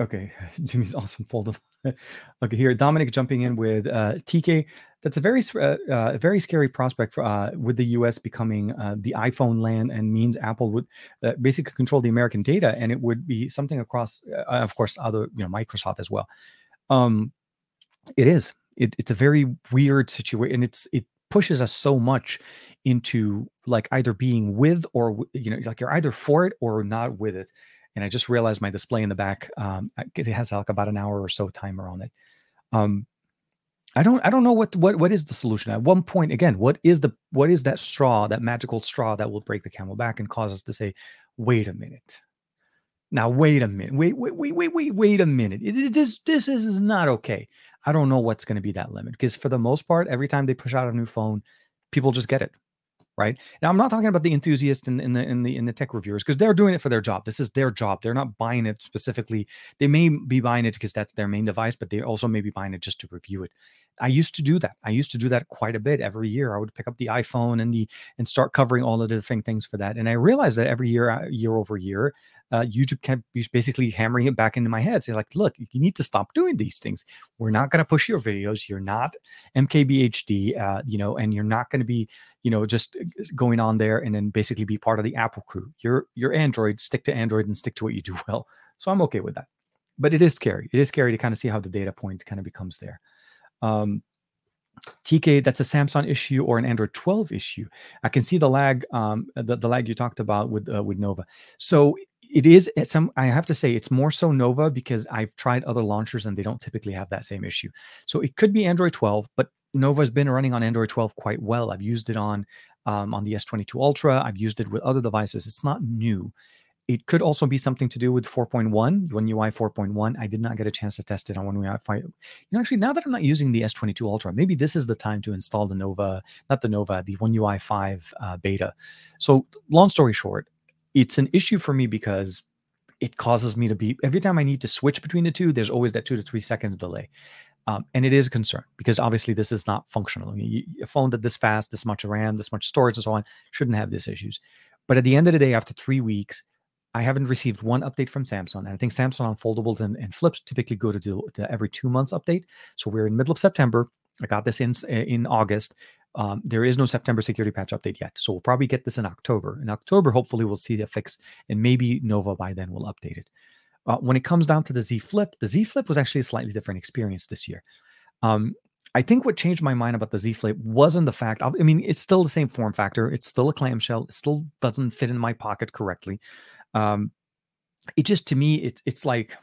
okay, [laughs] Jimmy's awesome fold. [laughs] okay, here Dominic jumping in with uh, TK. That's a very uh, uh, very scary prospect for, uh, with the U.S. becoming uh, the iPhone land and means Apple would uh, basically control the American data, and it would be something across, of course, other you know Microsoft as well. Um, it is. It, it's a very weird situation, it's it pushes us so much into like either being with or you know like you're either for it or not with it and I just realized my display in the back um, it has like about an hour or so timer on it. Um, I don't I don't know what what what is the solution. At one point, again, what is the what is that straw, that magical straw that will break the camel back and cause us to say, wait a minute. Now wait a minute. Wait, wait, wait, wait, wait, wait a minute. It, it, this this is not okay. I don't know what's going to be that limit because for the most part, every time they push out a new phone, people just get it right? Now I'm not talking about the enthusiasts and in, in, the in the in the tech reviewers because they're doing it for their job. This is their job. They're not buying it specifically. They may be buying it because that's their main device, but they also may be buying it just to review it. I used to do that. I used to do that quite a bit every year. I would pick up the iPhone and the and start covering all the different things for that. And I realized that every year, uh, year over year, uh, YouTube kept basically hammering it back into my head. Say like, look, you need to stop doing these things. We're not going to push your videos. You're not MKBHD, uh, you know, and you're not going to be, you know, just uh, going on there and then basically be part of the Apple crew. You're you're Android. Stick to Android and stick to what you do [laughs] well. So I'm okay with that. But it is scary. It is scary to kind of see how the data point kind of becomes there. Um, TK, that's a Samsung issue or an Android 12 issue. I can see the lag, um, the, the lag you talked about with uh, with Nova. So it is some. I have to say it's more so Nova because I've tried other launchers and they don't typically have that same issue. So it could be Android 12, but Nova has been running on Android 12 quite well. I've used it on um, on the S22 Ultra. I've used it with other devices. It's not new. It could also be something to do with 4.1, One UI 4.1. I did not get a chance to test it on One UI 5. You know, actually, now that I'm not using the S22 Ultra, maybe this is the time to install the Nova, not the Nova, the One UI 5 uh, beta. So, long story short, it's an issue for me because it causes me to be every time I need to switch between the two, there's always that two to three seconds delay. Um, and it is a concern because obviously this is not functional. a phone that this fast, this much RAM, this much storage, and so on shouldn't have these issues. But at the end of the day, after three weeks, I haven't received one update from Samsung. And I think Samsung on foldables and, and flips typically go to, do, every two months update. So we're in middle of September. I got this in in August. Um, there is no September security patch update yet. So we'll probably get this in October. In October, hopefully, we'll see the fix, and maybe Nova by then will update it. Uh, when it comes down to the Z Flip, the Z Flip was actually a slightly different experience this year. Um, I think what changed my mind about the Z Flip wasn't the fact. I mean, it's still the same form factor. It's still a clamshell. It still doesn't fit in my pocket correctly. Um, it just to me, it's it's like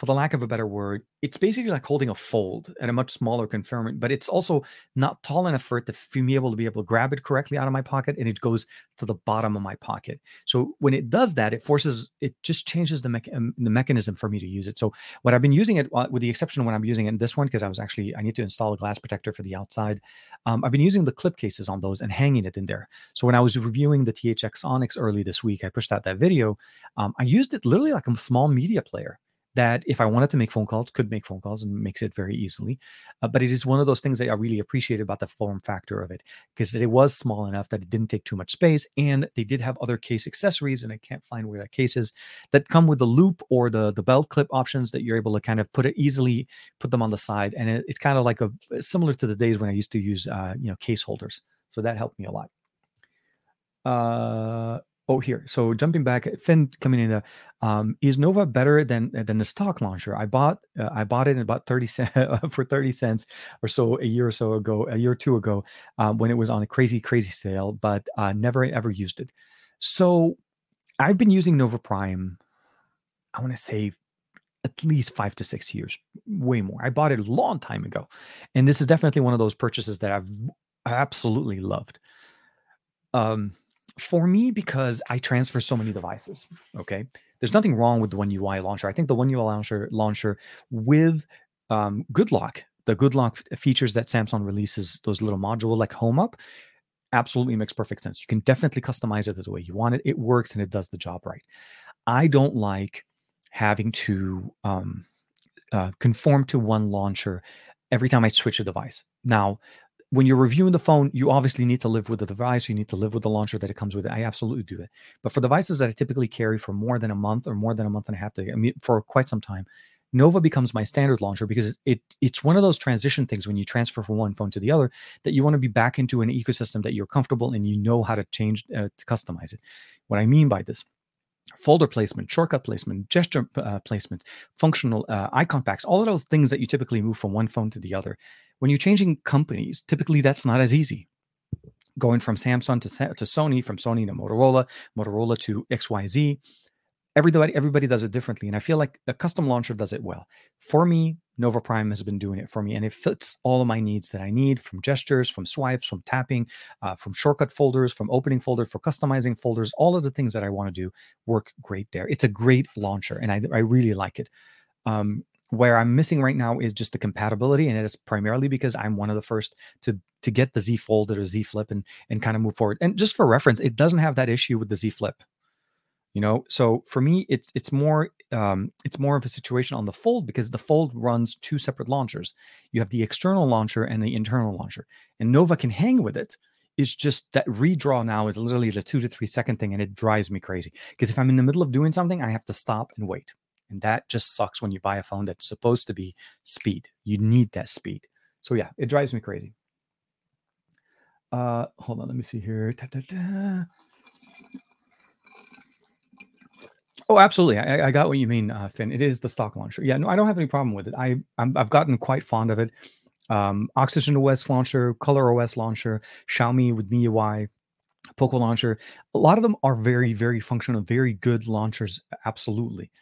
for the lack of a better word, it's basically like holding a fold at a much smaller confinement, but it's also not tall enough for it to for me able to be able to grab it correctly out of my pocket, and it goes to the bottom of my pocket. So when it does that, it forces it just changes the um, the mechanism for me to use it. So what I've been using it, uh, with the exception of when I'm using it in this one, because I was actually I need to install a glass protector for the outside. Um, I've been using the clip cases on those and hanging it in there. So when I was reviewing the THX Onyx early this week, I pushed out that video. Um, I used it literally like a small media player that if I wanted to make phone calls, could make phone calls and makes it very easily. Uh, but it is one of those things that I really appreciate about the form factor of it because it was small enough that it didn't take too much space, and they did have other case accessories, and I can't find where that case is that come with the loop or the the belt clip options that you're able to kind of put it easily, put them on the side, and it, it's kind of like a similar to the days when I used to use uh, you know case holders. So that helped me a lot. Uh, Oh, here. So jumping back, Finn coming in. Uh, um, is Nova better than than the stock launcher? I bought uh, I bought it about thirty [laughs] cents for thirty cents or so a year or so ago, a year or two ago, um, when it was on a crazy crazy sale, but uh, never ever used it. So I've been using Nova Prime. I want to say at least five to six years, way more. I bought it a long time ago, and this is definitely one of those purchases that I've absolutely loved. Um, for me because I transfer so many devices. Okay, there's nothing wrong with the One UI launcher. I think the One UI launcher launcher with um, Good Lock, the Good Lock features that Samsung releases, those little module like Home Up, absolutely makes perfect sense. You can definitely customize it the way you want it. It works and it does the job right. I don't like having to um, uh, conform to one launcher every time I switch a device. Now, when you're reviewing the phone, you obviously need to live with the device. You need to live with the launcher that it comes with. I absolutely do it. But for devices that I typically carry for more than a month or more than a month and a half, to, I mean, for quite some time, Nova becomes my standard launcher because it it's one of those transition things when you transfer from one phone to the other that you want to be back into an ecosystem that you're comfortable and you know how to change uh, to customize it. What I mean by this folder placement, shortcut placement, gesture uh, placement, functional uh, icon packs, all of those things that you typically move from one phone to the other when you're changing companies, typically that's not as easy. Going from Samsung to, to Sony, from Sony to Motorola, Motorola to XYZ, everybody everybody does it differently and i feel like a custom launcher does it well for me nova prime has been doing it for me and it fits all of my needs that i need from gestures from swipes from tapping uh, from shortcut folders from opening folders for customizing folders all of the things that i want to do work great there it's a great launcher and i, I really like it um, where I'm missing right now is just the compatibility, and it is primarily because I'm one of the first to to get the Z Fold or Z Flip and and kind of move forward. And just for reference, it doesn't have that issue with the Z Flip. You know, so for me, it's it's more um, it's more of a situation on the Fold because the Fold runs two separate launchers. You have the external launcher and the internal launcher, and Nova can hang with it. It's just that redraw now is literally the two to three second thing, and it drives me crazy. Because if I'm in the middle of doing something, I have to stop and wait. And that just sucks when you buy a phone that's supposed to be speed. You need that speed. So yeah, it drives me crazy. Uh, hold on, let me see here. Da, da, da. Oh, absolutely. I, I, got what you mean, uh, Finn. It is the stock launcher. Yeah, no, I don't have any problem with it. I i have gotten quite fond of it. Um, Oxygen OS launcher, Color OS launcher, Xiaomi with MIUI, Poco launcher. A lot of them are very, very functional, very good launchers. Absolutely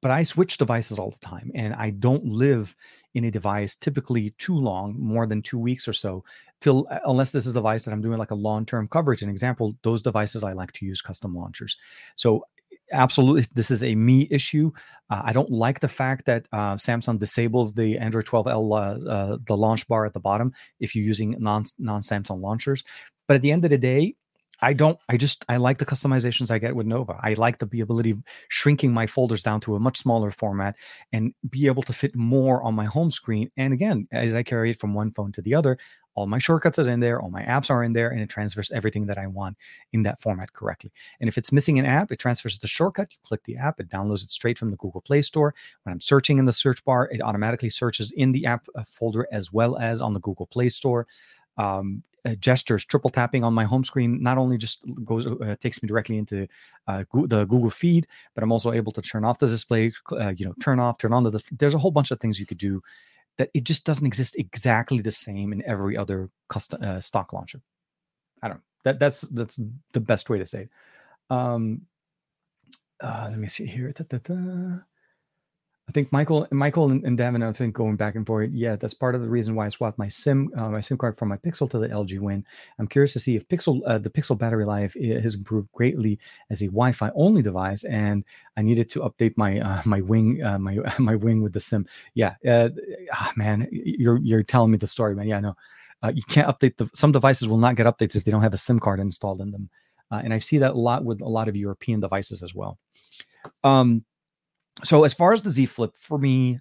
but I switch devices all the time and I don't live in a device typically too long, more than two weeks or so, till uh, unless this is a device that I'm doing like a long-term coverage. An example, those devices I like to use custom launchers. So absolutely this is a me issue uh, i don't like the fact that uh, samsung disables the android 12l uh, uh, the launch bar at the bottom if you're using non non samsung launchers but at the end of the day I don't, I just, I like the customizations I get with Nova. I like the ability of shrinking my folders down to a much smaller format and be able to fit more on my home screen. And again, as I carry it from one phone to the other, all my shortcuts are in there, all my apps are in there, and it transfers everything that I want in that format correctly. And if it's missing an app, it transfers the shortcut. You click the app, it downloads it straight from the Google Play Store. When I'm searching in the search bar, it automatically searches in the app uh, folder as well as on the Google Play Store. Um, uh, gestures, triple tapping on my home screen not only just goes uh, takes me directly into uh, the Google feed, but I'm also able to turn off the display, uh, you know, turn off, turn on the. There's a whole bunch of things you could do that it just doesn't exist exactly the same in every other custom uh, stock launcher. I don't know. That that's that's the best way to say it. Um, uh, let me see here. Da, da, da. I think Michael, Michael and, and Devin, I think going back and forth. Yeah, that's part of the reason why I swapped my SIM, uh, my SIM card from my Pixel to the LG Wing. I'm curious to see if Pixel, uh, the Pixel battery life has improved greatly as a Wi-Fi only device, and I needed to update my uh, [laughs] my Wing, uh, my [laughs] my Wing with the SIM. Yeah, oh, man, you're you're telling me the story, man. Yeah, no, uh, you can't update the. Some devices will not get updates if they don't have a SIM card installed in them, and I see that a lot with a lot of European devices as well. Um, so as far as the Z Flip, for me,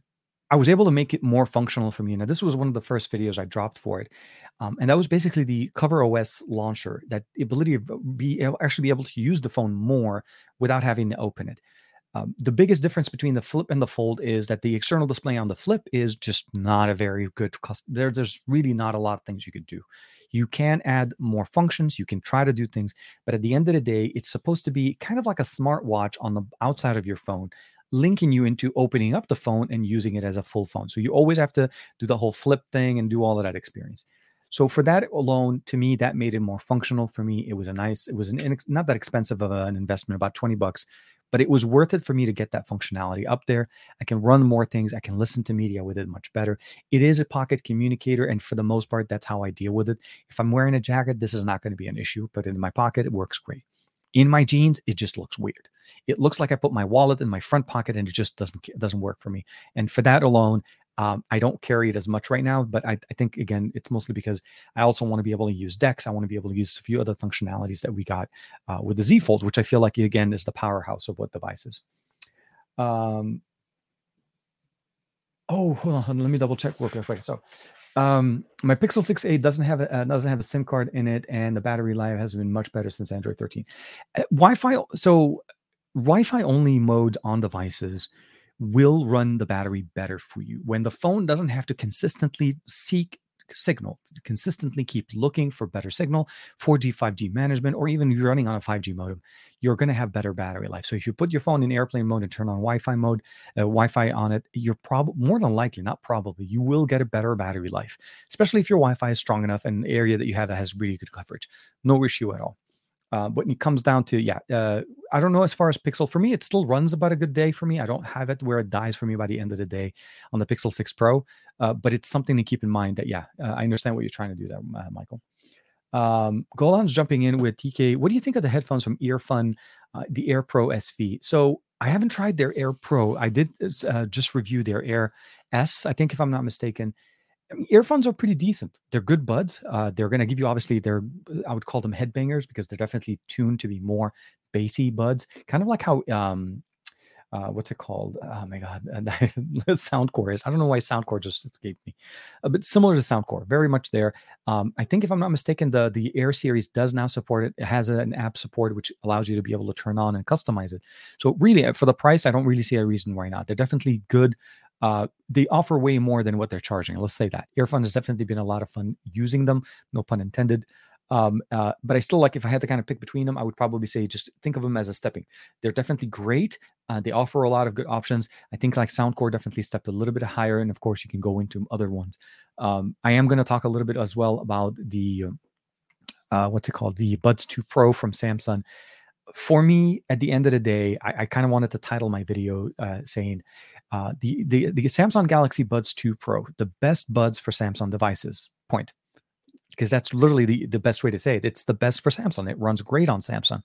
I was able to make it more functional for me. Now, this was one of the first videos I dropped for it. Um, and that was basically the Cover OS launcher, that ability to be actually be able to use the phone more without having to open it. Um, the biggest difference between the flip and the fold is that the external display on the flip is just not a very good. Custom, there, there's really not a lot of things you could do. You can add more functions, you can try to do things, but at the end of the day, it's supposed to be kind of like a smartwatch on the outside of your phone linking you into opening up the phone and using it as a full phone. So you always have to do the whole flip thing and do all of that experience. So for that alone, to me, that made it more functional for me. It was a nice, it was an inex- not that expensive of an investment, about 20 bucks, but it was worth it for me to get that functionality up there. I can run more things. I can listen to media with it much better. It is a pocket communicator. And for the most part, that's how I deal with it. If I'm wearing a jacket, this is not going to be an issue, but in my pocket, it works great. In my jeans, it just looks weird. It looks like I put my wallet in my front pocket and it just doesn't doesn't work for me. And for that alone, um, I don't carry it as much right now, but I, I, think again, it's mostly because I also want to be able to use Dex. I want to be able to use a few other functionalities that we got uh, with the Z Fold, which I feel like again is the powerhouse of what devices. Um, oh, hold on, let me double check real quick. So, um, my Pixel 6a doesn't have a uh, doesn't have a SIM card in it, and the battery life has been much better since Android 13. Uh, Wi-Fi, so Wi-Fi only modes on devices will run the battery better for you when the phone doesn't have to consistently seek signal consistently keep looking for better signal 4g 5g management or even if you're running on a 5g modem you're going to have better battery life. So if you put your phone in airplane mode and turn on wi-fi mode uh, wi-fi on it you're probably more than likely not probably you will get a better battery life especially if your wi-fi is strong enough and area that you have that has really good coverage. No issue at all uh, when it comes down to yeah, uh, I don't know as far as Pixel for me, it still runs about a good day for me. I don't have it where it dies for me by the end of the day on the Pixel 6 Pro, uh, but it's something to keep in mind. That yeah, uh, I understand what you're trying to do there, uh, Michael. Um, Golan's jumping in with TK. What do you think of the headphones from Earfun, the Air Pro SV? So I haven't tried their Air Pro. I did just review their Air S, I think, if I'm not mistaken. Earphones are pretty decent. They're good buds. Uh, they're going to give you obviously they're I would call them headbangers because they're definitely tuned to be more bassy buds, kind of like how um uh, what's it called? Oh my god, [laughs] Soundcore is. I don't know why Soundcore just escaped me, uh, but similar to Soundcore, very much there. Um, I think if I'm not mistaken, the the Air series does now support it. It has an app support which allows you to be able to turn on and customize it. So really, uh, for the price, I don't really see a reason why not. They're definitely good uh, they offer way more than what they're charging. Let's say that. Earfun has definitely been a lot of fun using them, no pun intended. Um, uh, but I still like if I had to kind of pick between them, I would probably say just think of them as a stepping. They're definitely great. Uh, they offer a lot of good options. I think like Soundcore definitely stepped a little bit higher, and of course you can go into other ones. Um, I am going to talk a little bit as well about the uh, what's it called, the Buds 2 Pro from Samsung. For me, at the end of the day, I, I kind of wanted to title my video uh, saying uh, the, the the Samsung Galaxy Buds 2 Pro, the best buds for Samsung devices. Point. Because that's literally the, the best way to say it. It's the best for Samsung. It runs great on Samsung.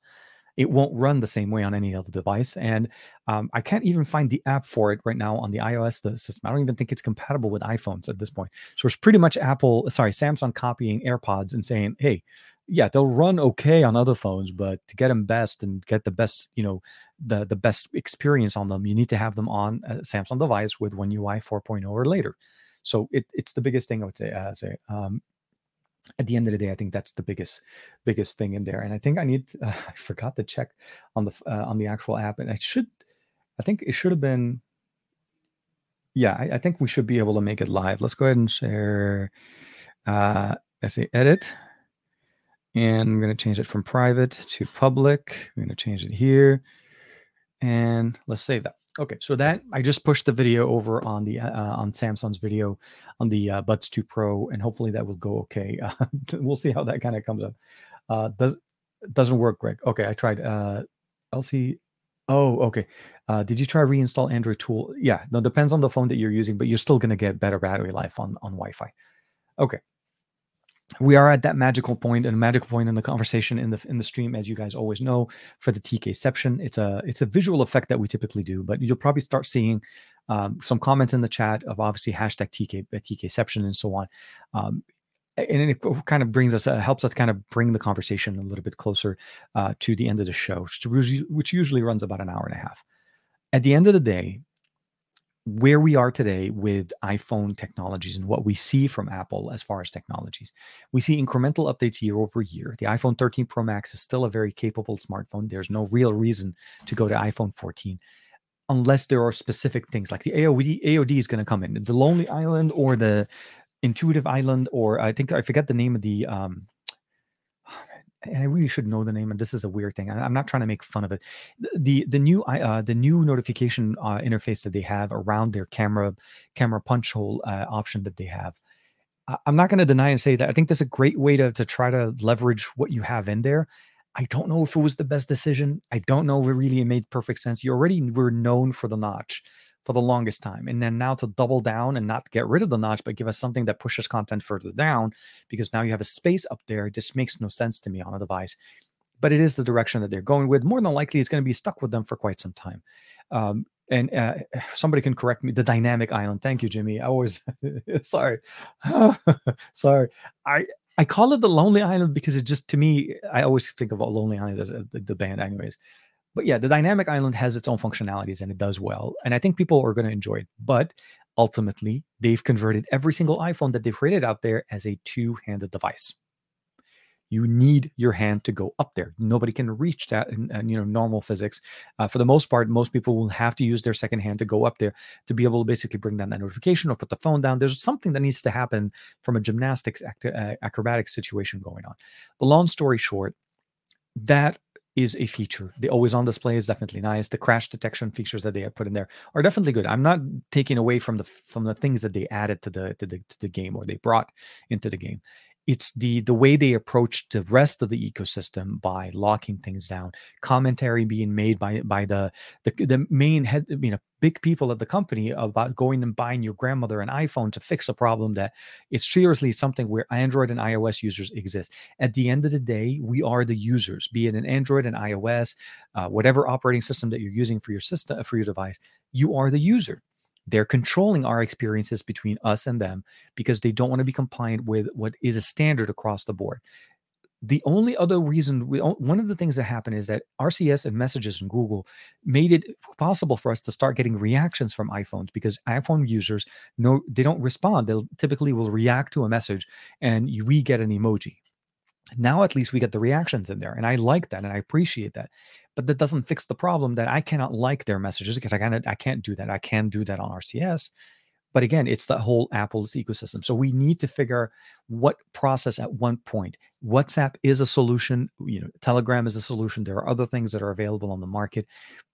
It won't run the same way on any other device. And um, I can't even find the app for it right now on the iOS the system. I don't even think it's compatible with iPhones at this point. So it's pretty much Apple, sorry, Samsung copying AirPods and saying, hey, yeah, they'll run okay on other phones, but to get them best and get the best, you know, the the best experience on them, you need to have them on a Samsung device with One UI 4.0 or later. So it, it's the biggest thing I would say. Uh, say um, at the end of the day, I think that's the biggest biggest thing in there. And I think I need uh, [laughs] I forgot to check on the uh, on the actual app, and I should I think it should have been. Yeah, I, I think we should be able to make it live. Let's go ahead and share. Uh, I say edit and I'm going to change it from private to public. I'm going to change it here. And let's save that. Okay, so that I just pushed the video over on the uh, on Samsung's video on the uh, Buds 2 Pro, and hopefully that will go okay. Uh, [laughs] we'll see how that kind of comes up. Uh, does doesn't work, Greg? Okay, I tried. Uh, LC. Oh, okay. Uh, did you try reinstall Android Tool? Yeah, no, depends on the phone that you're using, but you're still to get better battery life on on Wi-Fi. Okay, we are at that magical point and a magical point in the conversation in the in the stream as you guys always know for the TKception it's a it's a visual effect that we typically do but you'll probably start seeing um, some comments in the chat of obviously hashtag TK uh, TKception and so on. Um, and it kind of brings us uh, helps us kind of bring the conversation a little bit closer uh, to the end of the show which usually runs about an hour and a half. At the end of the day where we are today with iPhone technologies and what we see from Apple as far as technologies. We see incremental updates year over year. The iPhone 13 Pro Max is still a very capable smartphone. There's no real reason to go to iPhone 14 unless there are specific things like the AOD AOD is going to come in. The Lonely Island or the Intuitive Island, or I think I forget the name of the. Um, I really should know the name, and this is a weird thing. I, am not trying to make fun of it. The the new uh, the new notification uh, interface that they have around their camera camera punch hole uh, option that they have. I'm not going to deny and say that I think that's a great way to to try to leverage what you have in there. I don't know if it was the best decision. I don't know if it really made perfect sense. You already were known for the notch for the longest time. And then now to double down and not get rid of the notch, but give us something that pushes content further down because now you have a space up there. It just makes no sense to me on a device. But it is the direction that they're going with. More than likely, it's going to be stuck with them for quite some time. Um, and uh, [sighs] somebody can correct me. The dynamic island. Thank you, Jimmy. I always [laughs] sorry, [laughs] sorry. I I call it the Lonely Island because it just to me, I always think of a Lonely Island as the, the band, anyways but yeah, the dynamic island has its own functionalities and it does well. And I think people are going to enjoy it. But ultimately, they've converted every single iPhone that they've created out there as a two handed device. You need your hand to go up there. Nobody can reach that in, in you know normal physics. Uh, for the most part, most people will have to use their second hand to go up there to be able to basically bring down that notification or put the phone down. There's something that needs to happen from a gymnastics act- uh, acrobatics situation going on. The long story short, that is a feature. The always on display is definitely nice. The crash detection features that they have put in there are definitely good. I'm not taking away from the from the things that they added to the to the to the game or they brought into the game it's the the way they approach the rest of the ecosystem by locking things down commentary being made by by the the, the main head you know big people at the company about going and buying your grandmother an iphone to fix a problem that is seriously something where android and ios users exist. At the end of the day we are the users be it an android and ios uh, whatever operating system that you're using for your system for your device you are the user they're controlling our experiences between us and them because they don't want to be compliant with what is a standard across the board. The only other reason, we, one of the things that happened is that RCS and messages in Google made it possible for us to start getting reactions from iPhones because iPhone users no they don't respond. They'll typically will react to a message and we get an emoji. Now at least we get the reactions in there, and I like that and I appreciate that but that doesn't fix the problem that I cannot like their messages because I cannot I can't do that. I can do that on RCS. But again, it's the whole Apple's ecosystem. So we need to figure what process at one point. WhatsApp is a solution, you know, Telegram is a solution. There are other things that are available on the market.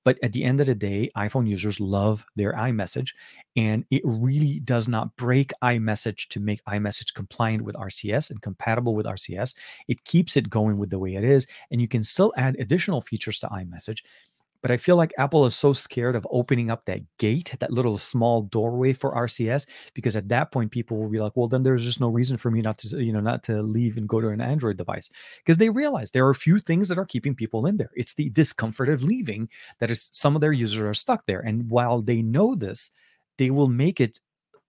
But at the end of the day, iPhone users love their iMessage. And it really does not break iMessage to make iMessage compliant with RCS and compatible with RCS. It keeps it going with the way it is. And you can still add additional features to iMessage but I feel like Apple is so scared of opening up that gate, that little small doorway for RCS, because at that point people will be like, well, then there's just no reason for me not to, you know, not to leave and go to an Android device. Because they realize there are a few things that are keeping people in there. It's the discomfort of leaving that is some of their users are stuck there. And while they know this, they will make it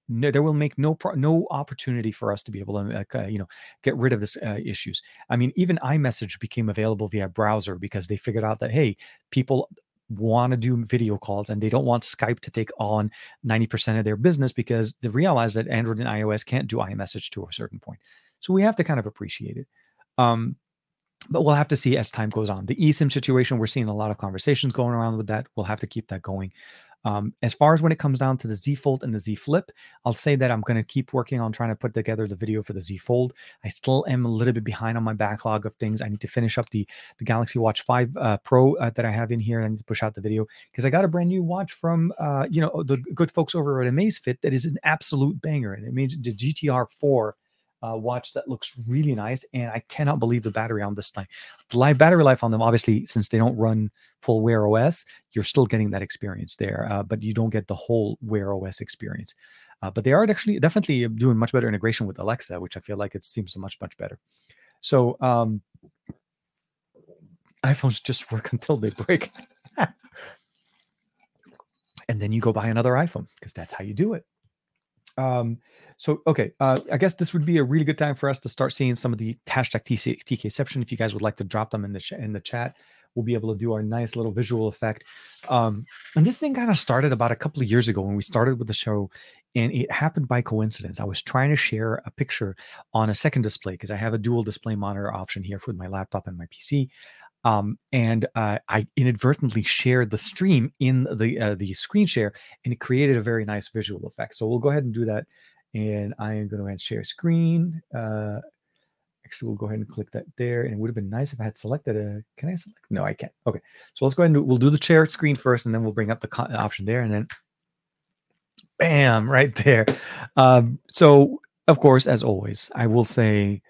no, there will make no pro- no opportunity for us to be able to uh, you know get rid of this uh, issues. I mean, even iMessage became available via browser because they figured out that hey, people want to do video calls and they don't want Skype to take on 90% of their business because they realize that Android and iOS can't do iMessage to a certain point. So we have to kind of appreciate it. Um, but we'll have to see as time goes on. The eSIM situation, we're seeing a lot of conversations going around with that. We'll have to keep that going. Um, as far as when it comes down to the Z Fold and the Z Flip, I'll say that I'm going to keep working on trying to put together the video for the Z Fold. I still am a little bit behind on my backlog of things. I need to finish up the the Galaxy Watch 5 uh, Pro uh, that I have in here. And I need to push out the video because I got a brand new watch from uh, you know the good folks over at Amazfit that is an absolute banger, and it means the GTR 4 uh, watch that looks really nice. And I cannot believe the battery on this thing. The live battery life on them, obviously, since they don't run full Wear OS, you're still getting that experience there, uh, but you don't get the whole Wear OS experience. Uh, but they are actually definitely doing much better integration with Alexa, which I feel like it seems much much better. So um, iPhones just work [laughs] until they break. [laughs] and then you go buy another iPhone because that's how you do it. Um, so okay, uh, I guess this would be a really good time for us to start seeing some of the hashtag TC, TKception. If you guys would like to drop them in the in the chat, we'll be able to do our nice little visual effect. Um, and this thing kind of started about a couple of years ago when we started with the show, and it happened by coincidence. I was trying to share a picture on a second display because I have a dual display monitor option here for my laptop and my PC um, and uh, I inadvertently shared the stream in the uh, the screen share, and it created a very nice visual effect. So we'll go ahead and do that And I am going to share screen. Uh, actually, we'll go ahead and click that there. And it would have been nice if I had selected a. Can I select? No, I can't. Okay. So let's go ahead and do, we'll do the share screen first, and then we'll bring up the option there, and then bam, right there. Um, so, of course, as always, I will say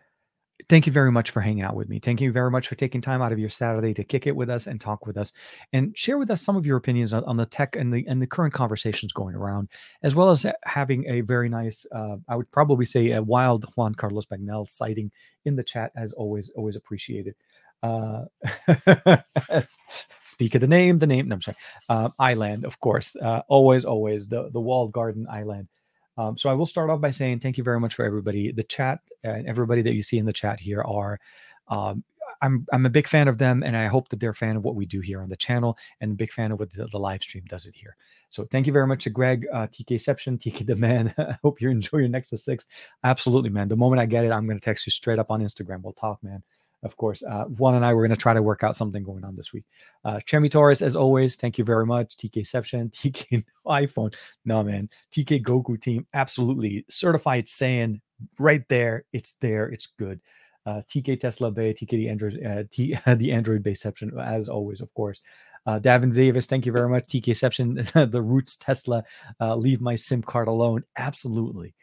thank you very much for hanging out with me. Thank you very much for taking time out of your Saturday to kick it with us and talk with us and share with us some of your opinions on, on the tech and the and the current conversations going around, as well as having a very nice, uh, I would probably say, a wild Juan Carlos Bagnell sighting in the chat. As always, always appreciated. Uh, [laughs] speak of the name, the name. No, I'm sorry. Uh, Island, of course. Uh, always, always the the walled garden island. Um, so I will start off by saying thank you very much for everybody. The chat and everybody that you see in the chat here are. Um, I'm I'm a big fan of them, and I hope that they're a fan of what we do here on the channel, and a big fan of what the, the live stream does it here. So thank you very much to Greg, uh, TKception, TK the man. [laughs] I hope you enjoy your Nexus Six. Absolutely, man. The moment I get it, I'm going to text you straight up on Instagram. We'll talk, man of course. Uh, Juan and I were going to try to work out something going on this week. Uh, Chemi Torres, as always, thank you very much. TKception, [laughs] TK iPhone. No, man. TK Goku team, absolutely. Certified saying right there. It's there. It's good. Uh, TK Tesla Bay, TK the Android, uh, T, [laughs] the Android Baseception, as always, of course. Uh, Davin Davis, thank you very much. TKception, [laughs] the Roots Tesla, uh, leave my SIM card alone. Absolutely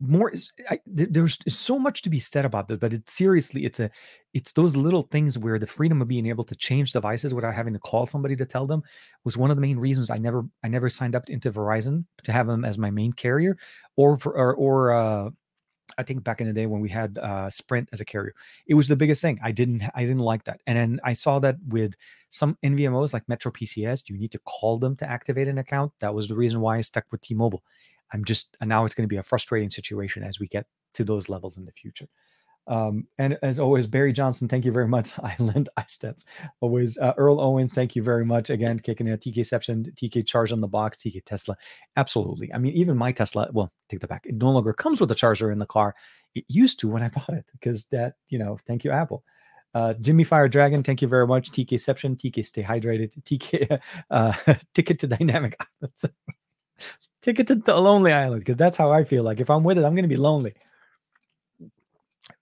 more I, there's so much to be said about this but it's seriously it's a it's those little things where the freedom of being able to change devices without having to call somebody to tell them was one of the main reasons i never i never signed up into verizon to have them as my main carrier or for, or, or uh I think back in the day when we had uh, Sprint as a carrier, it was the biggest thing. I didn't, I didn't like that. And then I saw that with some NVMOs like Metro PCS, you need to call them to activate an account. That was the reason why I stuck with T-Mobile. I'm just and now it's going to be a frustrating situation as we get to those levels in the future. Um, and as always, Barry Johnson, thank you very much. Island [laughs] I step always. Uh, Earl Owens, thank you very much again. Kicking in a TKception, TK charge on the box, TK Tesla. Absolutely. I mean, even my Tesla. Well, take that back. It no longer comes with a charger in the car. It used to when I [laughs] bought it because that you know. Thank you, Apple. Uh, Jimmy Fire Dragon, thank you very much. TK TKception, TK Stay Hydrated, TK [laughs] uh, Ticket to Dynamic Ticket to the lonely island because that's how I feel. Like if I'm with it, I'm going to be lonely.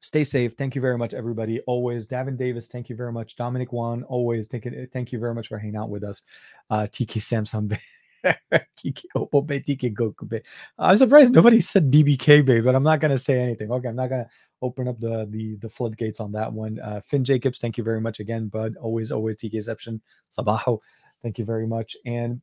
Stay safe. Thank you very much, everybody. Always, Davin Davis. Thank you very much, Dominic Wan. Always, thank you, thank you very much for hanging out with us. Uh, TK Samsung [laughs] TK TK Goku I'm surprised nobody said BBK Bay, but I'm not to say anything. Okay, I'm not to open up the the the floodgates on that one. Uh, Finn Jacobs, thank you very much again, bud. Always, always TKception. Sabaho, thank you very much. And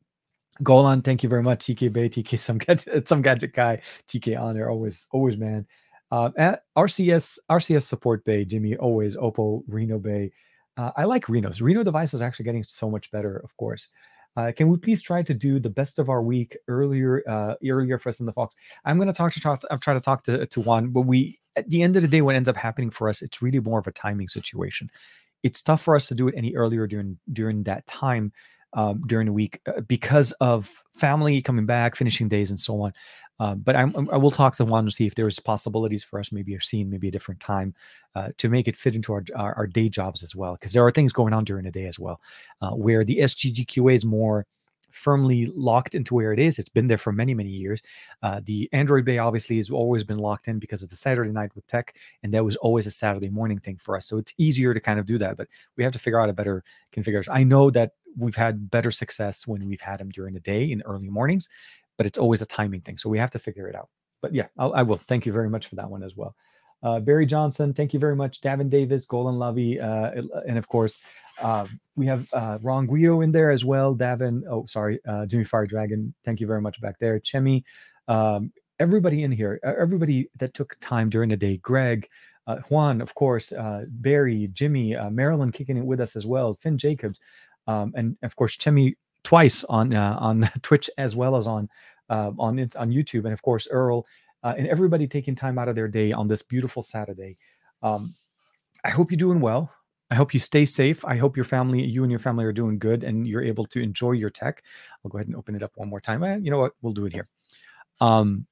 Golan, thank you very much. TK Bay, TK [laughs] some gadget, some gadget guy, TK on there, always, always man. Uh, at RCS, RCS support Bay, Jimmy, always Oppo, Reno Bay. Uh, I like Reno's. Reno device is actually getting so much better, of course. Uh, can we please try to do the best of our week earlier, uh, earlier for us in the Fox? I'm going to talk to talk. I'm trying to talk to to Juan, but we at the end of the day, what ends up happening for us, it's really more of a timing situation. It's tough for us to do it any earlier during during that time um, during the week uh, because of family coming back, finishing days, and so on. Uh, but I'm, I will talk to Juan to see if there's possibilities for us, maybe a scene, maybe a different time, uh, to make it fit into our, our, our day jobs as well. Because there are things going on during the day as well, uh, where the SGGQA is more firmly locked into where it is. It's been there for many, many years. Uh, the Android Bay obviously has always been locked in because of the Saturday night with tech, and that was always a Saturday morning thing for us. So it's easier to kind of do that, but we have to figure out a better configuration. I know that we've had better success when we've had them during the day in early mornings, but it's always a timing thing. So we have to figure it out. But yeah, I'll, I will. Thank you very much for that one as well. Uh, Barry Johnson, thank you very much. Davin Davis, Golan Lovey, uh, and of course, uh, we have uh, Ron Guido in there as well. Davin, oh, sorry, uh, Jimmy Fire Dragon, thank you very much back there. Chemi, um, everybody in here, everybody that took time during the day. Greg, uh, Juan, of course, uh, Barry, Jimmy, uh, Marilyn kicking it with us as well. Finn Jacobs, um, and of course Chemi twice on uh, on [laughs] Twitch as well as on uh, on on YouTube, and of course Earl uh, and everybody taking time out of their day on this beautiful Saturday. Um, I hope you're doing well. I hope you stay safe. I hope your family, you and your family, are doing good, and you're able to enjoy your tech. I'll go ahead and open it up one more time. Eh, you know what? We'll do it here. Um,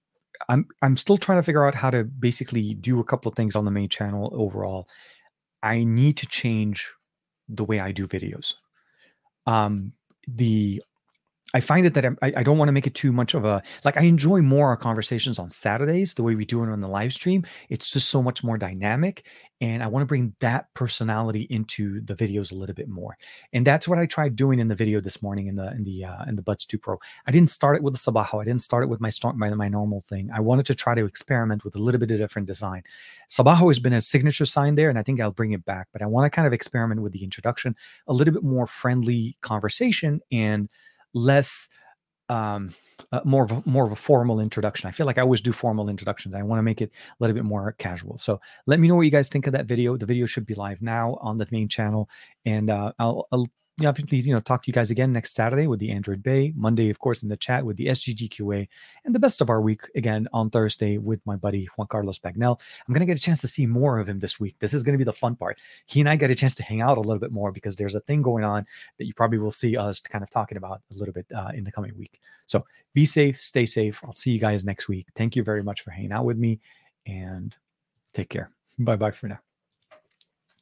I'm I'm still trying to figure out how to basically do a couple of things on the main channel overall. I need to change the way I do videos um, the I find it that I, I don't want to make it too much of a like. I enjoy more our conversations on Saturdays, the way we do it on the live stream. It's just so much more dynamic, and I want to bring that personality into the videos a little bit more. And that's what I tried doing in the video this morning in the in the uh, in the Buds 2 Pro. I didn't start it with the Sabajo. I didn't start it with my my, my normal thing. I wanted to try to experiment with a little bit of different design. Sabajo has been a signature sign there, and I think I'll bring it back. But I want to kind of experiment with the introduction, a little bit more friendly conversation and less um uh, more of a, more of a formal introduction. I feel like I always do formal introductions. I want to make it a little bit more casual. So let me know what you guys think of that video. The video should be live now on the main channel, and uh, I'll, I'll yeah, obviously, you know, talk to you guys again next Saturday with the Android Bay. Monday, of course, in the chat with the SGGQA, and the best of our week again on Thursday with my buddy Juan Carlos Bagnell. I'm gonna get a chance to see more of him this week. This is gonna be the fun part. He and I get a chance to hang out a little bit more because there's a thing going on that you probably will see us kind of talking about a little bit uh, in the coming week. So be safe, stay safe. I'll see you guys next week. Thank you very much for hanging out with me, and take care. Bye bye for now.